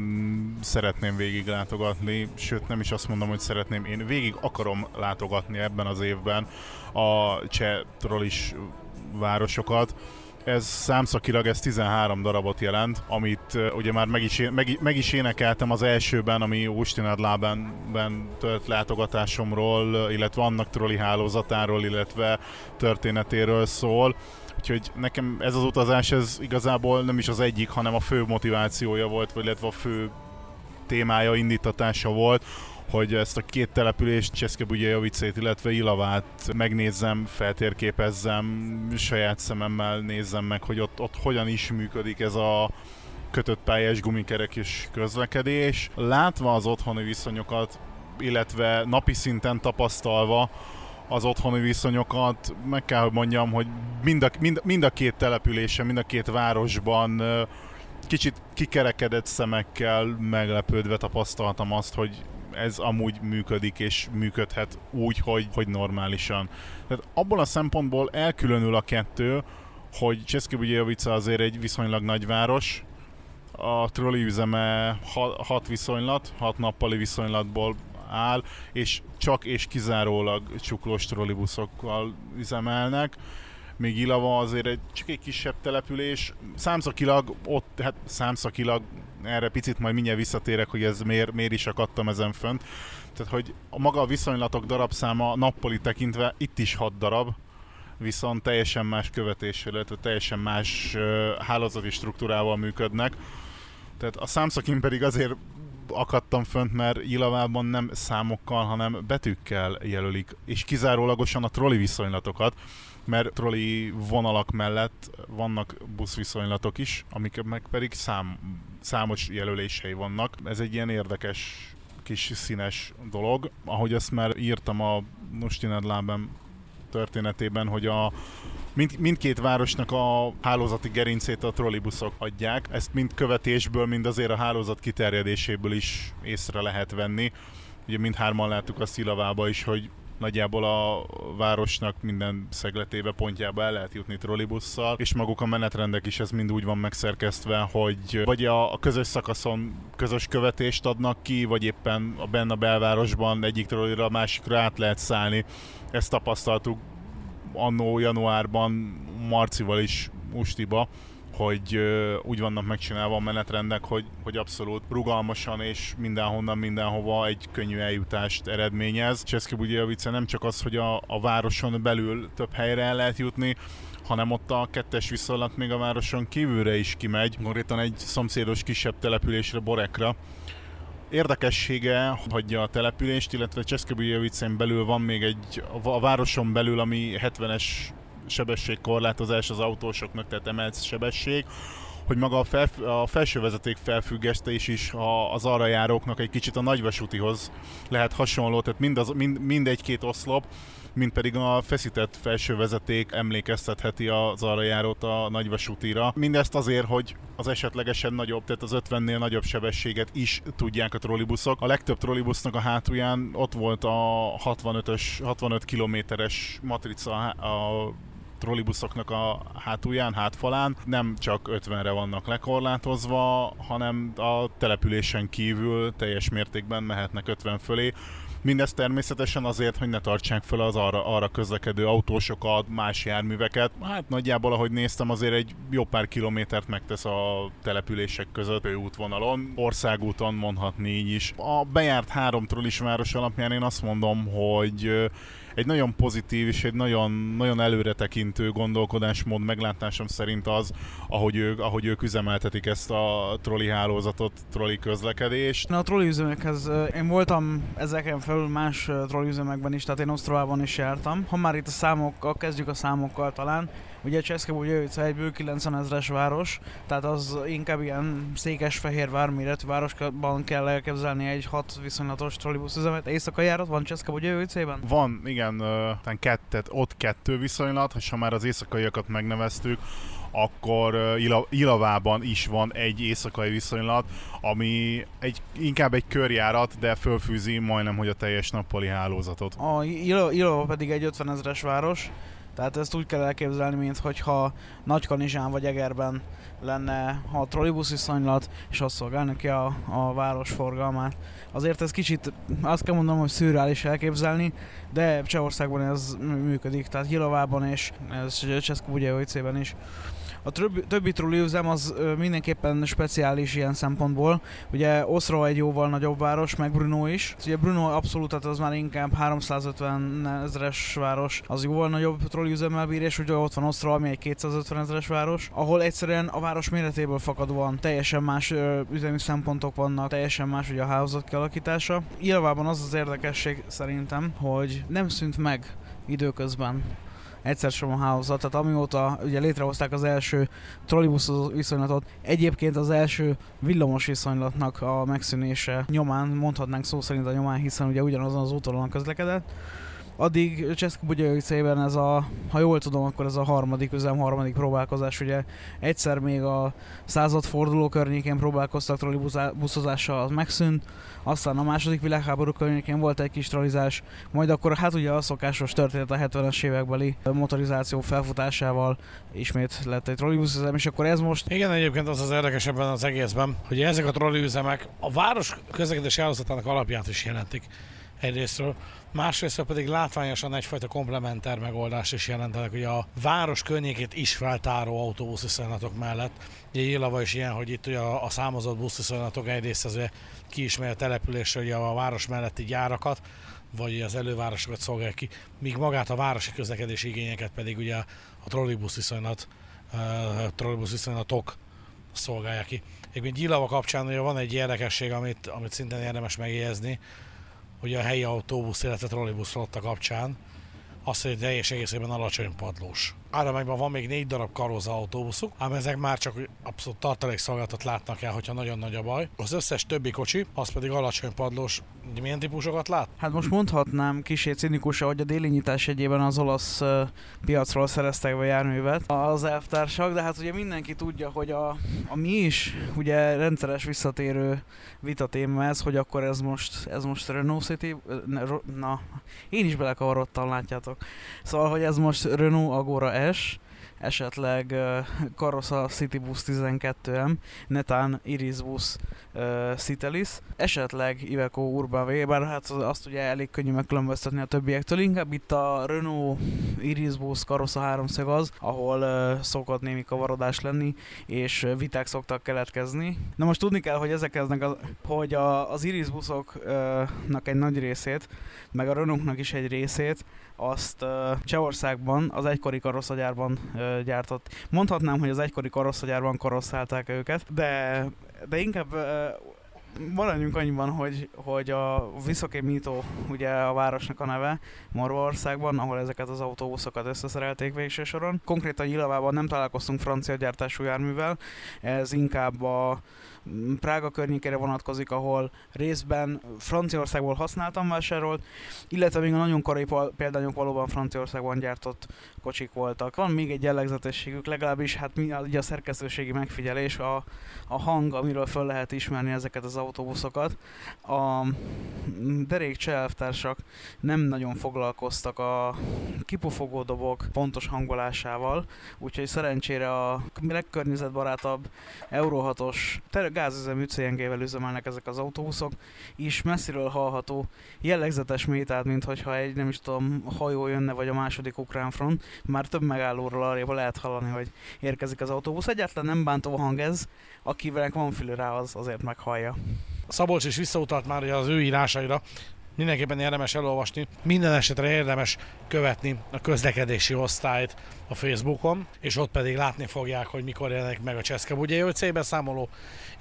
szeretném végig látogatni, sőt nem is azt mondom, hogy szeretném, én végig akarom látogatni ebben az évben a cseh trollis városokat. Ez számszakilag ez 13 darabot jelent, amit uh, ugye már meg is, meg, meg is énekeltem az elsőben, ami Ustinadlában tört látogatásomról, illetve annak trolli hálózatáról, illetve történetéről szól. Úgyhogy nekem ez az utazás, ez igazából nem is az egyik, hanem a fő motivációja volt, vagy illetve a fő témája, indítatása volt, hogy ezt a két települést, Cseszkebugye-Javicét, illetve Ilavát megnézzem, feltérképezzem, saját szememmel nézzem meg, hogy ott, ott hogyan is működik ez a kötött pályás gumikerek és közlekedés. Látva az otthoni viszonyokat, illetve napi szinten tapasztalva, az otthoni viszonyokat, meg kell, hogy mondjam, hogy mind a, mind, mind a két településen, mind a két városban kicsit kikerekedett szemekkel meglepődve tapasztaltam azt, hogy ez amúgy működik és működhet úgy, hogy, hogy normálisan. Tehát abból a szempontból elkülönül a kettő, hogy Cseszkebugyejovica azért egy viszonylag nagy város, a trolli üzeme hat viszonylat, hat nappali viszonylatból áll, és csak és kizárólag csuklós trollibuszokkal üzemelnek még Ilava azért egy, csak egy kisebb település. Számszakilag ott, hát számszakilag erre picit majd mindjárt visszatérek, hogy ez miért, miért is akadtam ezen fönt. Tehát, hogy a maga a viszonylatok darabszáma nappali tekintve itt is 6 darab, viszont teljesen más követéssel, illetve teljesen más uh, hálózati struktúrával működnek. Tehát a számszakin pedig azért akadtam fönt, mert Ilavában nem számokkal, hanem betűkkel jelölik, és kizárólagosan a trolli viszonylatokat, mert trolli vonalak mellett vannak buszviszonylatok is, amik meg pedig szám, számos jelölései vannak. Ez egy ilyen érdekes kis színes dolog. Ahogy ezt már írtam a Nustinadlában történetében, hogy a Mind, mindkét városnak a hálózati gerincét a trollibuszok adják. Ezt mind követésből, mind azért a hálózat kiterjedéséből is észre lehet venni. Ugye mindhárman láttuk a Szilavába is, hogy nagyjából a városnak minden szegletébe, pontjába el lehet jutni trollibusszal, és maguk a menetrendek is ez mind úgy van megszerkesztve, hogy vagy a, a közös szakaszon közös követést adnak ki, vagy éppen a benne a belvárosban egyik trollira a másikra át lehet szállni. Ezt tapasztaltuk annó januárban Marcival is Ustiba, hogy úgy vannak megcsinálva a menetrendek, hogy, hogy abszolút rugalmasan és mindenhonnan mindenhova egy könnyű eljutást eredményez. Cseszki Bugyejovice nem csak az, hogy a, a városon belül több helyre el lehet jutni, hanem ott a kettes viszonylat még a városon kívülre is kimegy, konkrétan egy szomszédos kisebb településre, Borekra, Érdekessége hagyja a települést, illetve Cseszkebüjevicen belül van még egy, a városon belül, ami 70-es sebességkorlátozás az autósoknak, tehát emelt sebesség, hogy maga a, fel, a felső vezeték felfüggesztés is a, az arra járóknak egy kicsit a nagyvasútihoz lehet hasonló, tehát mind, az, mind, mind egy-két oszlop, mint pedig a feszített felső vezeték emlékeztetheti az arra járót a nagyvasútira. Mindezt azért, hogy az esetlegesen nagyobb, tehát az 50-nél nagyobb sebességet is tudják a trollibuszok. A legtöbb trollibusznak a hátulján ott volt a 65-ös, 65 kilométeres matrica a trollibuszoknak a hátulján, hátfalán nem csak 50-re vannak lekorlátozva, hanem a településen kívül teljes mértékben mehetnek 50 fölé. Mindez természetesen azért, hogy ne tartsák fel az arra, arra közlekedő autósokat, más járműveket. Hát nagyjából, ahogy néztem, azért egy jó pár kilométert megtesz a települések között útvonalon. Országúton mondhatni így is. A bejárt három trollis város alapján én azt mondom, hogy egy nagyon pozitív és egy nagyon, nagyon előretekintő gondolkodásmód meglátásom szerint az, ahogy ők, ahogy ők üzemeltetik ezt a trolli hálózatot, trolli közlekedést. Na a trolli üzemekhez én voltam ezeken felül más trolli üzemekben is, tehát én Osztrovában is jártam. Ha már itt a számokkal, kezdjük a számokkal talán. Ugye Cseszke Bugyövice egy bő 90 ezres város, tehát az inkább ilyen székesfehérvár méretű városban kell elképzelni egy hat viszonylatos trollibusz üzemet. Éjszakai járat van Cseszke Bugyövicében? Van, igen, uh, kettet, ott kettő viszonylat, ha már az éjszakaiakat megneveztük, akkor Ila, Ilavában is van egy éjszakai viszonylat, ami egy, inkább egy körjárat, de fölfűzi majdnem, hogy a teljes nappali hálózatot. A Ilava pedig egy 50 ezeres város, tehát ezt úgy kell elképzelni, mint hogyha Nagykanizsán vagy Egerben lenne a trollibusz viszonylat, és azt szolgálnak ki a, a város forgalmát. Azért ez kicsit, azt kell mondanom, hogy szürreális elképzelni, de Csehországban ez működik, tehát Hilavában és ez Cseszkó ben is. A többi, többi üzem az mindenképpen speciális ilyen szempontból. Ugye Oszro egy jóval nagyobb város, meg Bruno is. Ugye Bruno abszolút, az már inkább 350 ezeres város, az jóval nagyobb üzemmel bír, és ugye ott van Oszro, ami egy 250 ezeres város, ahol egyszerűen a város méretéből fakadóan teljesen más üzemi szempontok vannak, teljesen más ugye a hálózat kialakítása. Ilvában az az érdekesség szerintem, hogy nem szűnt meg időközben egyszer sem a hálózat, tehát amióta ugye létrehozták az első trollibusz viszonylatot, egyébként az első villamos viszonylatnak a megszűnése nyomán, mondhatnánk szó szerint a nyomán, hiszen ugye ugyanazon az úton közlekedett, addig Cseszki Bugyajövicében ez a, ha jól tudom, akkor ez a harmadik üzem, harmadik próbálkozás, ugye egyszer még a századforduló környékén próbálkoztak trollibuszozással, az megszűnt, aztán a második világháború környékén volt egy kis trollizás, majd akkor hát ugye a szokásos történet a 70-es évekbeli motorizáció felfutásával ismét lett egy trollibuszüzem, és akkor ez most... Igen, egyébként az az érdekes ebben az egészben, hogy ezek a trolliüzemek a város közlekedési hálózatának alapját is jelentik egyrésztről, másrészt pedig látványosan egyfajta komplementer megoldás is jelentenek, hogy a város környékét is feltáró autóbuszviszonylatok mellett. Ugye Ilava is ilyen, hogy itt ugye a, a számozott buszviszonylatok egyrészt az kiismeri a településre ugye a város melletti gyárakat, vagy az elővárosokat szolgálja ki, míg magát a városi közlekedési igényeket pedig ugye a trollibusz viszonylat, trollibusz viszonylatok szolgálják ki. Egyébként Gyilava kapcsán ugye van egy érdekesség, amit, amit szintén érdemes megjegyezni, hogy a helyi autóbusz, illetve trollibusz flotta kapcsán, azt, hogy teljes egészében alacsony padlós. Áramányban van még négy darab karóza autóbuszuk, ám ezek már csak abszolút tartalékszolgáltat látnak el, hogyha nagyon nagy a baj. Az összes többi kocsi, az pedig alacsony padlós. Milyen típusokat lát? Hát most mondhatnám kisé cinikusan, hogy a déli nyitás egyében az olasz uh, piacról szereztek be járművet az elvtársak, de hát ugye mindenki tudja, hogy a, a mi is ugye rendszeres visszatérő vita téma ez, hogy akkor ez most, ez most Renault City, na, én is belekavarodtam, látjátok. Szóval, hogy ez most Renault Agora S, esetleg uh, Karosa Citybus 12M, netán Irisbus uh, Citelis, esetleg Iveco Urban V, bár hát azt ugye elég könnyű megkülönböztetni a többiektől, inkább itt a Renault Irisbus Karosa háromszög az, ahol uh, szokott némi kavarodás lenni, és viták szoktak keletkezni. Na most tudni kell, hogy ezek az, hogy a, az Irisbuszoknak egy nagy részét, meg a Renaultnak is egy részét, azt Csehországban, az egykori karoszagyárban uh, gyártott. Mondhatnám, hogy az egykori karoszagyárban karosszálták őket, de, de inkább maradjunk annyiban, hogy, hogy a Viszoké Mito, ugye a városnak a neve Morvaországban, ahol ezeket az autóbuszokat összeszerelték végső soron. Konkrétan Nyilavában nem találkoztunk francia gyártású járművel, ez inkább a Prága környékére vonatkozik, ahol részben Franciaországból használtam vásárolt, illetve még a nagyon korai példányok valóban Franciaországban gyártott kocsik voltak. Van még egy jellegzetességük, legalábbis hát mi a, a szerkesztőségi megfigyelés, a, a hang, amiről föl lehet ismerni ezeket az autóbuszokat. A derék cselvtársak nem nagyon foglalkoztak a kipufogó dobok pontos hangolásával, úgyhogy szerencsére a legkörnyezetbarátabb Euro 6-os gázüzemű CNG-vel üzemelnek ezek az autóbuszok, és messziről hallható jellegzetes métát, mint hogyha egy nem is tudom hajó jönne, vagy a második ukrán front, már több megállóról arrébb lehet hallani, hogy érkezik az autóbusz. Egyáltalán nem bántó hang ez, akivel van fülő rá, az azért meghallja. Szabolcs is visszautalt már az ő írásaira, mindenképpen érdemes elolvasni. Minden esetre érdemes követni a közlekedési osztályt a Facebookon, és ott pedig látni fogják, hogy mikor jelenik meg a Cseszke Bugyai beszámoló,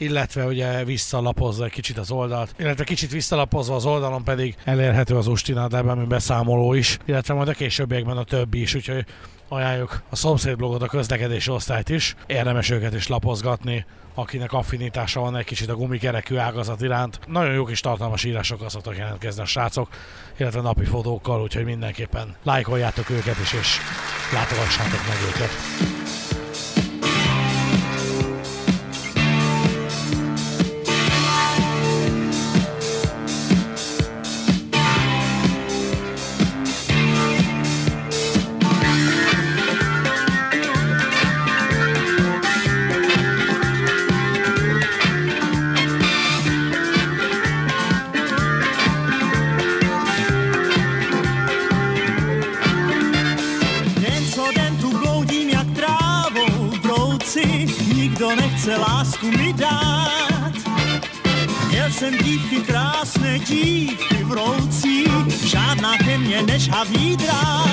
illetve ugye visszalapozza egy kicsit az oldalt, illetve kicsit visszalapozva az oldalon pedig elérhető az Ustina Debemi beszámoló is, illetve majd a későbbiekben a többi is, úgyhogy ajánljuk a szomszédblogot, a közlekedési osztályt is. Érdemes őket is lapozgatni, akinek affinitása van egy kicsit a gumikerekű ágazat iránt. Nagyon jó kis tartalmas írásokkal szoktak jelentkezni a srácok, illetve napi fotókkal, úgyhogy mindenképpen lájkoljátok őket is, és látogassátok meg őket. Dívky krásné, dívky vroucí, žádná ke mně než havý drát.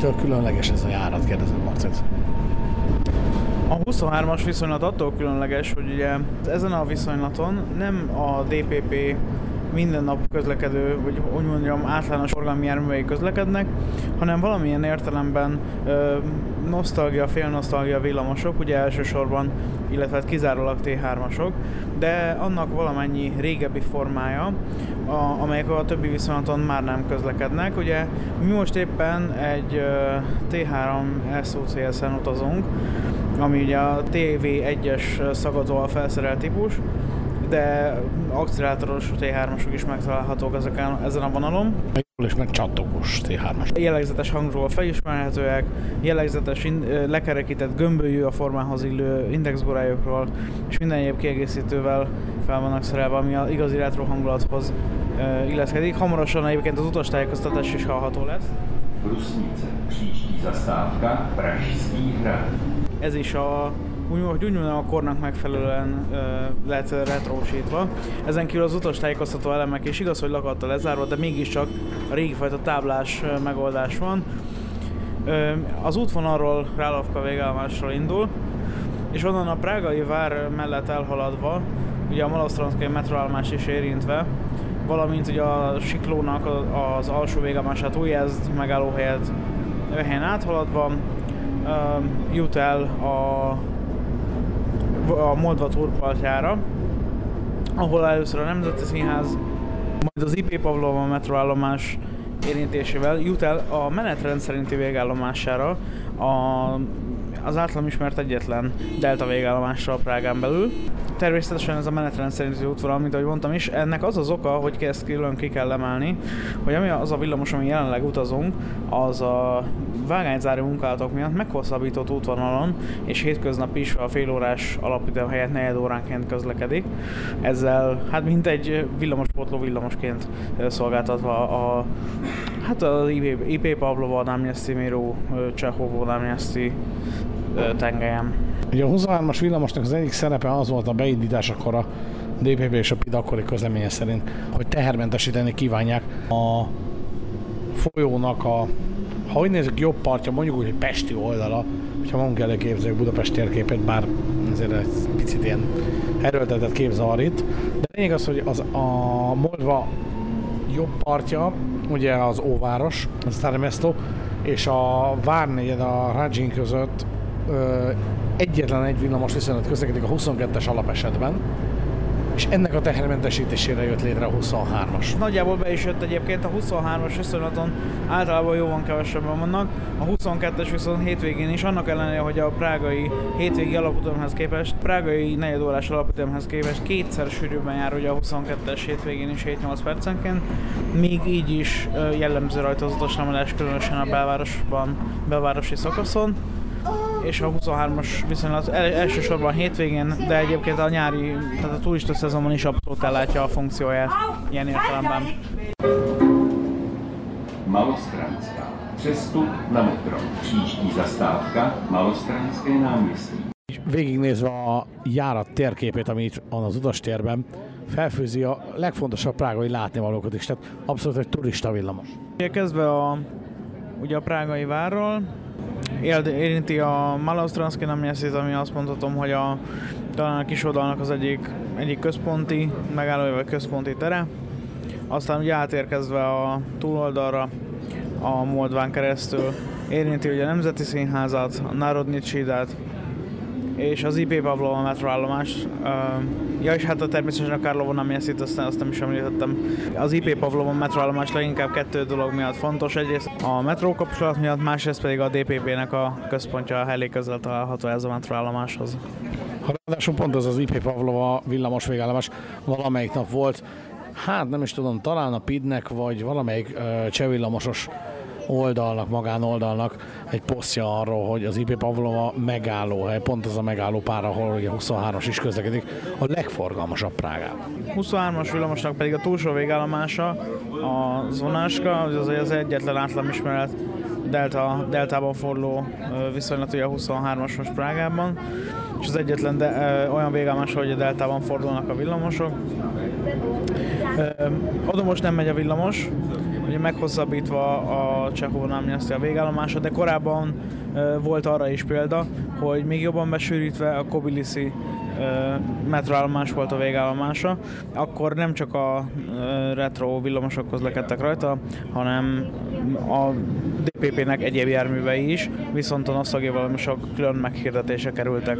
Mitől különleges ez a járat, kérdezem Marcit. A 23-as viszonylat attól különleges, hogy ugye ezen a viszonylaton nem a DPP minden nap közlekedő, vagy úgy mondjam, általános forgalmi járművei közlekednek, hanem valamilyen értelemben ö, nosztalgia, félnosztalgia villamosok, ugye elsősorban, illetve hát kizárólag T3-asok, de annak valamennyi régebbi formája, a, amelyek a többi viszonylaton már nem közlekednek. Ugye mi most éppen egy ö, T3 SOCS-en utazunk, ami ugye a TV1-es szagadóval felszerelt típus, de akcelerátoros T3-asok is megtalálhatók ezeken, ezen a vonalon. Is meg csattogós T3-as. Jellegzetes hangról felismerhetőek, jellegzetes in- lekerekített gömbölyű a formához illő indexborájukról, és minden egyéb kiegészítővel fel vannak szerelve, ami az igazi retro hangulathoz ö, illeszkedik. Hamarosan egyébként az utastájékoztatás is hallható lesz. Brusnice. Příští zastávka Pražský hrad. ez is a úgy, hogy úgy a kornak megfelelően ö, lett retrósítva. Ezen kívül az utastájékoztató elemek is igaz, hogy lakattal lezárva, de mégiscsak a régi fajta táblás ö, megoldás van. Ö, az útvonalról Rálavka végállomásról indul, és onnan a prágai vár mellett elhaladva, ugye a Malostranszkai metroállomás is érintve, valamint ugye a Siklónak az alsó végállomását Újezd megállóhelyet helyen áthaladva, jut el a, a Moldva túrpartjára, ahol először a Nemzeti Színház, majd az IP Pavlova metroállomás érintésével jut el a menetrend szerinti végállomására a, az általam ismert egyetlen delta végállomásra a Prágán belül. Természetesen ez a menetrend szerinti útvonal, mint ahogy mondtam is, ennek az az oka, hogy ezt külön ki kell emelni, hogy ami az a villamos, ami jelenleg utazunk, az a vágányzári munkálatok miatt meghosszabbított útvonalon, és hétköznap is a félórás alapütem helyett negyed óránként közlekedik. Ezzel hát mint egy villamospótló villamosként szolgáltatva a hát az IP, IP Pavlova Námnyeszti Miró Csehovó Námnyeszti tengelyen. Ugye a 23-as villamosnak az egyik szerepe az volt a beindításakor a DPP és a PID akkori közleménye szerint, hogy tehermentesíteni kívánják a folyónak a, ha úgy nézzük, jobb partja, mondjuk úgy, hogy Pesti oldala, hogyha magunk elé képzeljük Budapest térképét, bár azért egy picit ilyen erőltetett képzavar itt. De lényeg az, hogy az a Moldva jobb partja, ugye az Óváros, az Staremesto, és a Várnegyed a Rajin között ö, egyetlen egy villamos viszonylat közlekedik a 22-es alapesetben, és ennek a tehermentesítésére jött létre a 23-as. Nagyjából be is jött egyébként a 23-as viszonylaton, általában jóban kevesebben vannak, a 22-es viszont hétvégén is, annak ellenére, hogy a prágai hétvégi alapütemhez képest, prágai negyedórás alapütemhez képest kétszer sűrűbben jár ugye a 22-es hétvégén is 7-8 percenként, még így is jellemző rajta az utaslemelés, különösen a belvárosban, belvárosi szakaszon és a 23-as viszonylat el, elsősorban hétvégén, de egyébként a nyári, tehát a turista szezonban is abszolút ellátja a funkcióját ilyen értelemben. Malostranská. Přestup na metro. Příští zastávka Malostranské náměstí. Végignézve a járat térképét, ami itt van az utastérben, felfőzi a legfontosabb prágai látnivalókat is, tehát abszolút egy turista villamos. Kezdve a, ugye a prágai várról, érinti a Malostranszki Namjeszit, ami azt mondhatom, hogy a, talán a kis az egyik, egyik központi megállója központi tere. aztán ugye átérkezve a túloldalra a Moldván keresztül érinti ugye a Nemzeti Színházat, a Národnyi Csidát, és az IP Pavlova metroállomás. Ja, és hát a természetesen a Karlovon, ami ezt itt aztán azt nem is említettem. Az IP Pavlova metroállomás leginkább kettő dolog miatt fontos. Egyrészt a metró kapcsolat miatt, másrészt pedig a DPP-nek a központja elég közel található ez a metroállomáshoz. Ráadásul pont az az IP Pavlova villamos végállomás valamelyik nap volt, hát nem is tudom, talán a PID-nek, vagy valamelyik uh, csehvillamosos oldalnak, magánoldalnak egy posztja arról, hogy az IP Pavlova megállóhely, pont az a megálló pár, ahol ugye 23-as is közlekedik, a legforgalmasabb Prágában. 23-as villamosnak pedig a túlsó végállomása, a Zonáska, az az egyetlen átlam ismeret delta, deltában forduló viszonylat ugye a 23-as most Prágában, és az egyetlen de, ö, olyan végállomás, hogy a deltában fordulnak a villamosok. Ö, oda most nem megy a villamos, ugye meghosszabbítva a Csehovon a végállomása, de korábban volt arra is példa, hogy még jobban besűrítve a Kobilisi metroállomás volt a végállomása, akkor nem csak a retro villamosok közlekedtek rajta, hanem a DPP-nek egyéb járművei is, viszont a noszagi villamosok külön meghirdetése kerültek.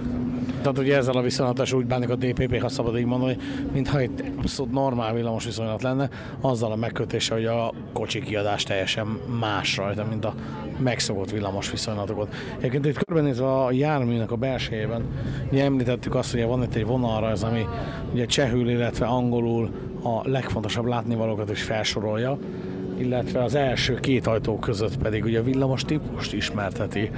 Tehát ugye ezzel a viszonylatás úgy bánik a DPP, ha szabad így mondani, mintha egy abszolút normál villamos viszonylat lenne, azzal a megkötése, hogy a kocsi kiadás teljesen más rajta, mint a megszokott villamos viszonylatokat. Egyébként itt körbenézve a járműnek a belsejében, ugye említettük azt, hogy van itt egy vonalrajz, ami ugye csehül, illetve angolul a legfontosabb látnivalókat is felsorolja, illetve az első két ajtó között pedig ugye a villamos típust ismerteti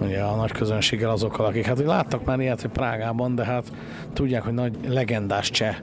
ugye a nagy közönséggel azokkal, akik hát hogy láttak már ilyet, hogy Prágában, de hát tudják, hogy nagy legendás cseh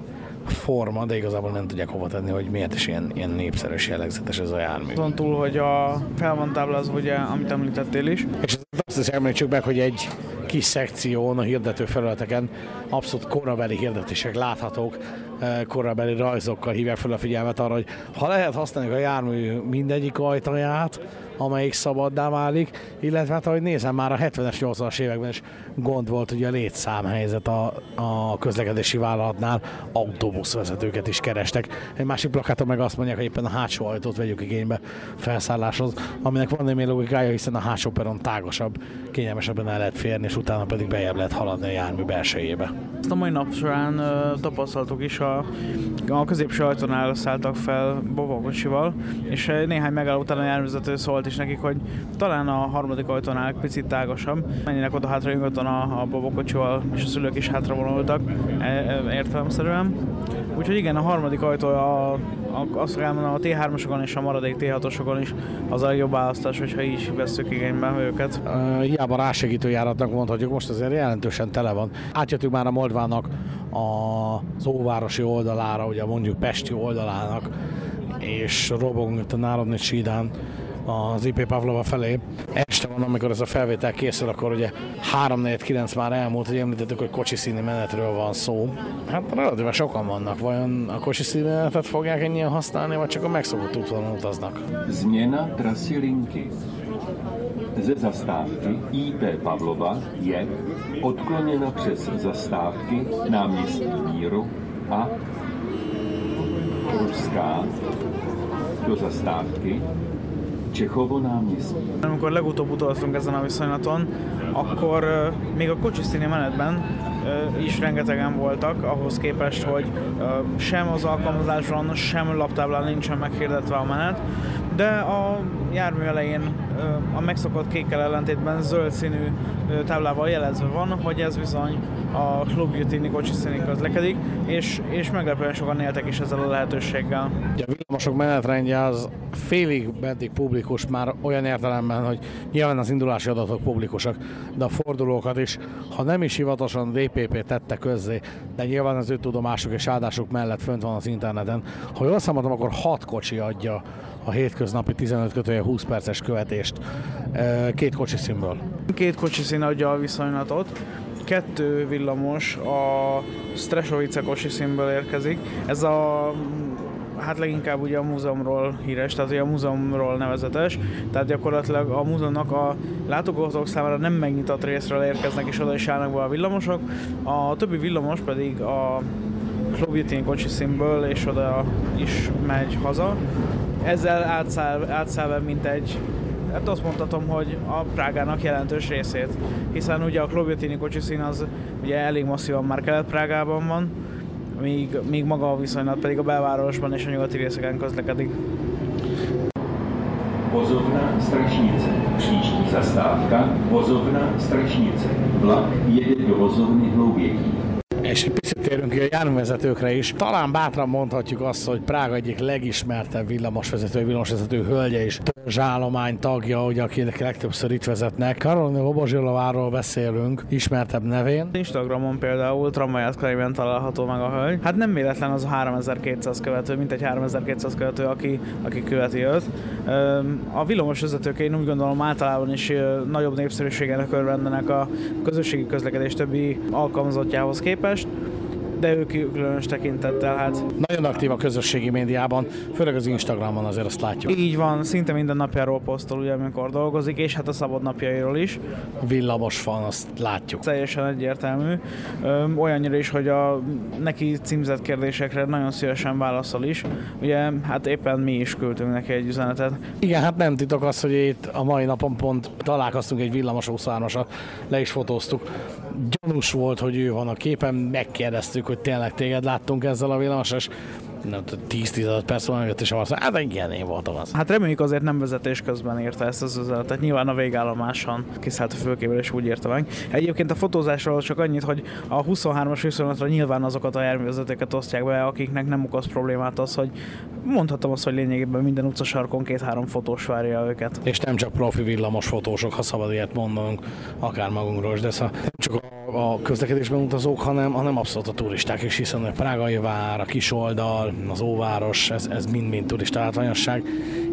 forma, de igazából nem tudják hova tenni, hogy miért is ilyen, ilyen népszerű és jellegzetes ez a jármű. Azon túl, hogy a fel van táblázva, ugye, amit említettél is. És azt is említsük meg, hogy egy kis szekción a hirdető felületeken abszolút korabeli hirdetések láthatók, eh, korabeli rajzokkal hívják fel a figyelmet arra, hogy ha lehet használni a jármű mindegyik ajtaját, amelyik szabaddá válik, illetve hát ahogy nézem, már a 70-es, 80-as években is gond volt ugye a létszámhelyzet a, a közlekedési vállalatnál, autóbuszvezetőket is kerestek. Egy másik plakáton meg azt mondják, hogy éppen a hátsó ajtót vegyük igénybe felszálláshoz, aminek van némi logikája, hiszen a hátsó peron tágasabb, kényelmesebben el lehet férni, és utána pedig bejebb lehet haladni a jármű belsejébe. Ezt a mai nap során tapasztaltuk is, a, a középső ajtónál szálltak fel bobakocsival, és néhány megálló után a járművezető szólt volt is nekik, hogy talán a harmadik ajtónál picit tágasabb. Menjenek oda hátra nyugodtan a, a babakocsival, és a szülők is hátra vonultak e, e, értelemszerűen. Úgyhogy igen, a harmadik ajtó a, a, azt elmondom, a T3-osokon és a maradék T6-osokon is az a jobb választás, hogyha így veszük igénybe őket. Uh, hiába rásegítő járatnak mondhatjuk, most azért jelentősen tele van. Átjöttük már a Moldvának az óvárosi oldalára, ugye mondjuk Pesti oldalának, és robogunk itt a Národni Sídán az IP Pavlova felé. Este van, amikor ez a felvétel készül, akkor ugye 3-4-9 már elmúlt, hogy említettük, hogy kocsi színi menetről van szó. Hát relatíve sokan vannak. Vajon a kocsi színi menetet fogják ennyien használni, vagy csak a megszokott útvonalon utaznak? Změna trasy. Ze zastávky IP Pavlova je odkloněna přes zastávky náměstí Míru a Ruská do zastávky Csechovo náměstí. Amikor legutóbb utoltunk ezen a viszonylaton, akkor még a kocsiszíni menetben is rengetegen voltak, ahhoz képest, hogy sem az alkalmazáson, sem laptáblán nincsen meghirdetve a menet, de a jármű elején a megszokott kékkel ellentétben zöld színű táblával jelezve van, hogy ez bizony a Club Utini kocsiszíni közlekedik, és, és meglepően sokan éltek is ezzel a lehetőséggel. A villamosok menetrendje az félig meddig publikus már olyan értelemben, hogy nyilván az indulási adatok publikusak, de a fordulókat is, ha nem is hivatalosan DPP tette közzé, de nyilván az ő tudomásuk és áldásuk mellett fönt van az interneten. Ha jól számoltam, akkor 6 kocsi adja a hétköznapi 15 kötője 20 perces követést két kocsi színből. Két kocsi szín adja a viszonylatot, kettő villamos a Streshovice kocsi színből érkezik. Ez a hát leginkább ugye a múzeumról híres, tehát ugye a múzeumról nevezetes, tehát gyakorlatilag a múzeumnak a látogatók számára nem megnyitott részről érkeznek és oda is állnak be a villamosok, a többi villamos pedig a Klobitini kocsiszínből, és oda is megy haza. Ezzel átszáll, átszáll mint egy Hát azt mondhatom, hogy a Prágának jelentős részét, hiszen ugye a Klobitini kocsiszín az ugye elég masszívan már Kelet-Prágában van, míg, míg maga a viszonylat pedig a belvárosban és a nyugati részeken közlekedik. Vozovna Strašnice. Příští zastávka Vozovna Strašnice. Vlak jede do vozovny Hloubětín. És térünk a járművezetőkre is. Talán bátran mondhatjuk azt, hogy Prága egyik legismertebb villamosvezető, villamosvezető hölgye is zsálomány tagja, ugye, akinek legtöbbször itt vezetnek. Karolina Lobozsilováról beszélünk, ismertebb nevén. Instagramon például tramvaját könyvben található meg a hölgy. Hát nem véletlen az a 3200 követő, mint egy 3200 követő, aki, aki követi őt. A villamos vezetők én úgy gondolom általában is nagyobb népszerűségenek örvendenek a közösségi közlekedés többi alkalmazottjához képest de ők különös tekintettel. Hát. Nagyon aktív a közösségi médiában, főleg az Instagramon azért azt látjuk. Így van, szinte minden napjáról posztol, ugye, amikor dolgozik, és hát a szabad napjairól is. Villamos fan, azt látjuk. Teljesen egyértelmű. Ö, olyannyira is, hogy a neki címzett kérdésekre nagyon szívesen válaszol is. Ugye, hát éppen mi is küldtünk neki egy üzenetet. Igen, hát nem titok az, hogy itt a mai napon pont találkoztunk egy villamos 23 le is fotóztuk. Gyanús volt, hogy ő van a képen, megkérdeztük, hogy tényleg téged láttunk ezzel a villamosos 10-15 perc van jött, és azt mondja, hát igen, én voltam az. Hát reméljük azért nem vezetés közben írta ezt az üzenetet. Nyilván a végállomáson kiszállt a főkéből, és úgy írta meg. Egyébként a fotózásról csak annyit, hogy a 23-as viszonylatra nyilván azokat a járművezetőket osztják be, akiknek nem okoz problémát az, hogy mondhatom azt, hogy lényegében minden utcasarkon két-három fotós várja őket. És nem csak profi villamos fotósok, ha szabad ilyet mondanunk, akár magunkról, de szóval nem csak a közlekedésben utazók, hanem, hanem abszolút a turisták is, hiszen a Prágai vár, a Kisoldal, az Óváros, ez, ez mind-mind turista látványosság,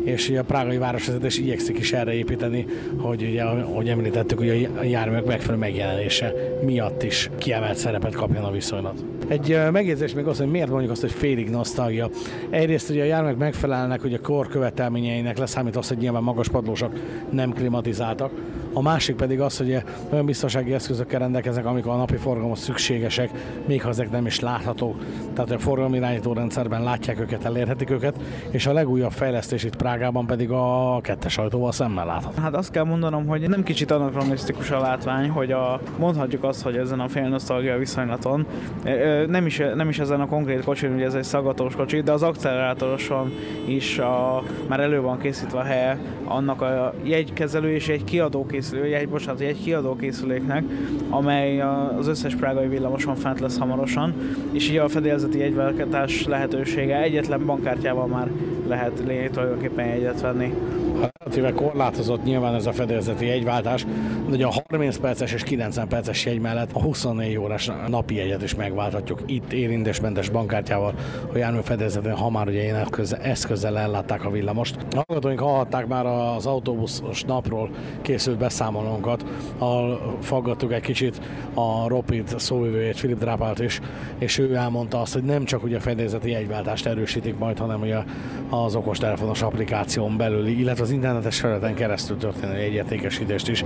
és ugye a prágai városvezetés igyekszik is erre építeni, hogy ugye, ahogy említettük, hogy a járművek megfelelő megjelenése miatt is kiemelt szerepet kapjon a viszonylat. Egy megjegyzés még az, hogy miért mondjuk azt, hogy félig nosztalgia. Egyrészt ugye a járművek megfelelnek hogy a kor követelményeinek, leszámít az, hogy nyilván magas padlósak nem klimatizáltak. A másik pedig az, hogy olyan biztonsági eszközökkel rendelkeznek, amik a napi forgalomhoz szükségesek, még ha ezek nem is láthatók. Tehát a forgalomirányító rendszerben látják őket, elérhetik őket, és a legújabb fejlesztés itt Prágában pedig a kettes ajtóval szemmel látható. Hát azt kell mondanom, hogy nem kicsit anakronisztikus a látvány, hogy a, mondhatjuk azt, hogy ezen a fél nosztalgia viszonylaton, nem is, nem is ezen a konkrét kocsin, ugye ez egy szagatós kocsi, de az akcelerátoroson is a, már elő van készítve a helye annak a jegykezelő és egy kiadó készülő, jegy, bocsánat, egy kiadó készüléknek, amely az összes prágai villamoson fent lesz hamarosan, és így a fedélzeti jegyváltás lehetősége egyetlen bankkártyával már lehet lényeg tulajdonképpen jegyet venni relatíve korlátozott nyilván ez a fedélzeti jegyváltás, de a 30 perces és 90 perces jegy mellett a 24 órás napi jegyet is megválthatjuk itt érintésmentes bankkártyával, hogy jármű fedélzetén, ha már ugye ilyen eszközzel ellátták a villamost. A hallgatóink hallhatták már az autóbuszos napról készült beszámolónkat, ahol faggattuk egy kicsit a Ropid szóvivőjét, Filip Drápált is, és ő elmondta azt, hogy nem csak ugye a fedélzeti jegyváltást erősítik majd, hanem ugye az okostelefonos applikáción belüli, illetve az internetes felületen keresztül történő egyértékesítést is.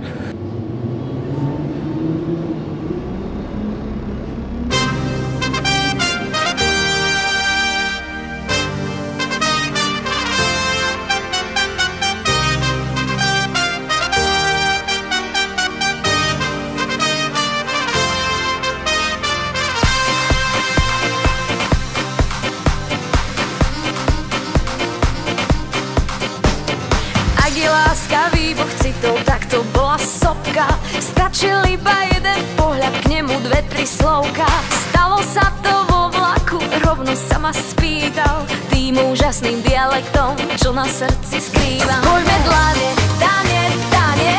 Na srdci skrývam Poďme dlane, dane, dane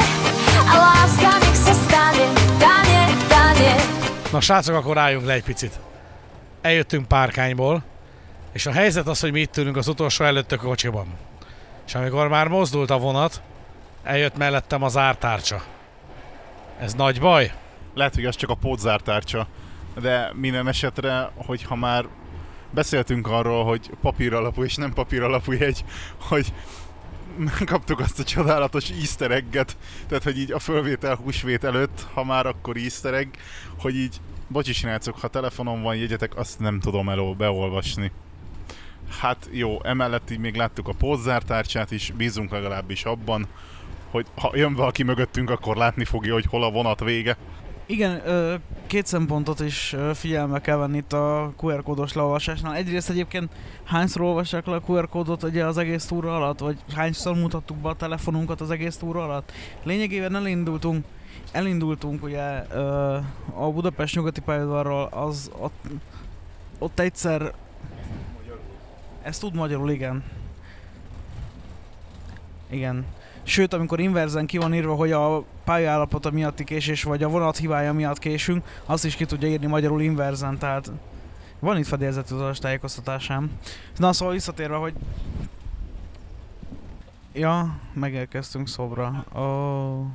A láska nech sa stane Dane, dane Na srácok, akkor álljunk le egy picit. Eljöttünk párkányból, és a helyzet az, hogy mi itt ülünk az utolsó előtt a kocsiban. És amikor már mozdult a vonat, eljött mellettem az ártárcsa. Ez nagy baj? Lehet, hogy az csak a pótzártárcsa, de minden esetre, hogyha már beszéltünk arról, hogy papír alapú és nem papír alapú jegy, hogy megkaptuk azt a csodálatos easter egget, tehát hogy így a fölvétel húsvét előtt, ha már akkor easter egg, hogy így Bocsi srácok, ha telefonon van jegyetek, azt nem tudom elol beolvasni. Hát jó, emellett így még láttuk a pózzártárcsát is, bízunk legalábbis abban, hogy ha jön valaki mögöttünk, akkor látni fogja, hogy hol a vonat vége. Igen, két szempontot is figyelme kell venni itt a QR kódos leolvasásnál. Egyrészt egyébként hányszor olvassák le a QR kódot ugye az egész túra alatt, vagy hányszor mutattuk be a telefonunkat az egész túra alatt. Lényegében elindultunk, elindultunk ugye a Budapest nyugati pályaudvarról, az ott, ott egyszer ez tud magyarul, igen. Igen. Sőt, amikor inverzen ki van írva, hogy a pályaállapota miatti késés, vagy a vonat hibája miatt késünk, azt is ki tudja írni magyarul inverzen, tehát van itt fedélzetű utas tájékoztatásám. Na szóval visszatérve, hogy Ja, megérkeztünk szobra. Oh.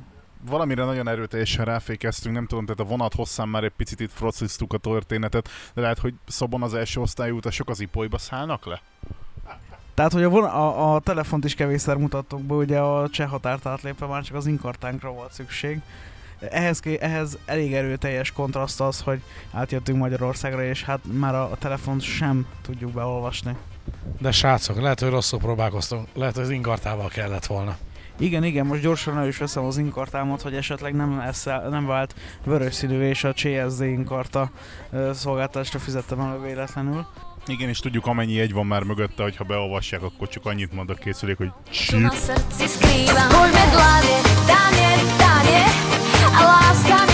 Valamire nagyon erőteljesen ráfékeztünk, nem tudom, tehát a vonat hosszán már egy picit itt frociztuk a történetet, de lehet, hogy szobon az első osztályú utasok az ipolyba szállnak le? Tehát, hogy a, von- a, a telefont is kevésszer mutattuk be, ugye a cseh határt átlépve már csak az inkartánkra volt szükség. Ehhez, ehhez elég erőteljes kontraszt az, hogy átjöttünk Magyarországra, és hát már a, a telefont sem tudjuk beolvasni. De srácok, lehet, hogy rosszul próbálkoztunk. Lehet, hogy az inkartával kellett volna. Igen, igen, most gyorsan el is veszem az inkartámat, hogy esetleg nem, eszel, nem vált vörös színű és a CSD inkarta ö, szolgáltatásra fizettem elő véletlenül. Igen, és tudjuk, amennyi jegy van már mögötte, hogy ha beolvassák, akkor csak annyit mond a készülék, hogy Co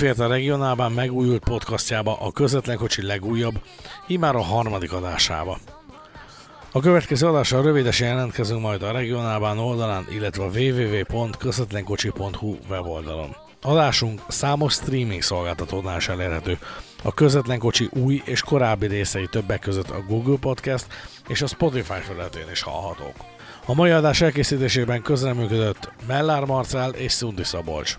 Ennyi fért a regionálban megújult podcastjába a közvetlen kocsi legújabb, immár a harmadik adásába. A következő adással rövidesen jelentkezünk majd a regionálban oldalán, illetve a www.közvetlenkocsi.hu weboldalon. Adásunk számos streaming szolgáltatónál is elérhető. A Közvetlen Kocsi új és korábbi részei többek között a Google Podcast és a Spotify felületén is hallhatók. A mai adás elkészítésében közreműködött Mellár Marcál és Szundi Szabolcs.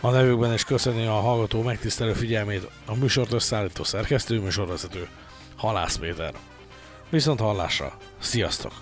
A nevükben is köszönni a hallgató megtisztelő figyelmét a műsort összeállító szerkesztő műsorvezető Halász Péter. Viszont hallásra, sziasztok!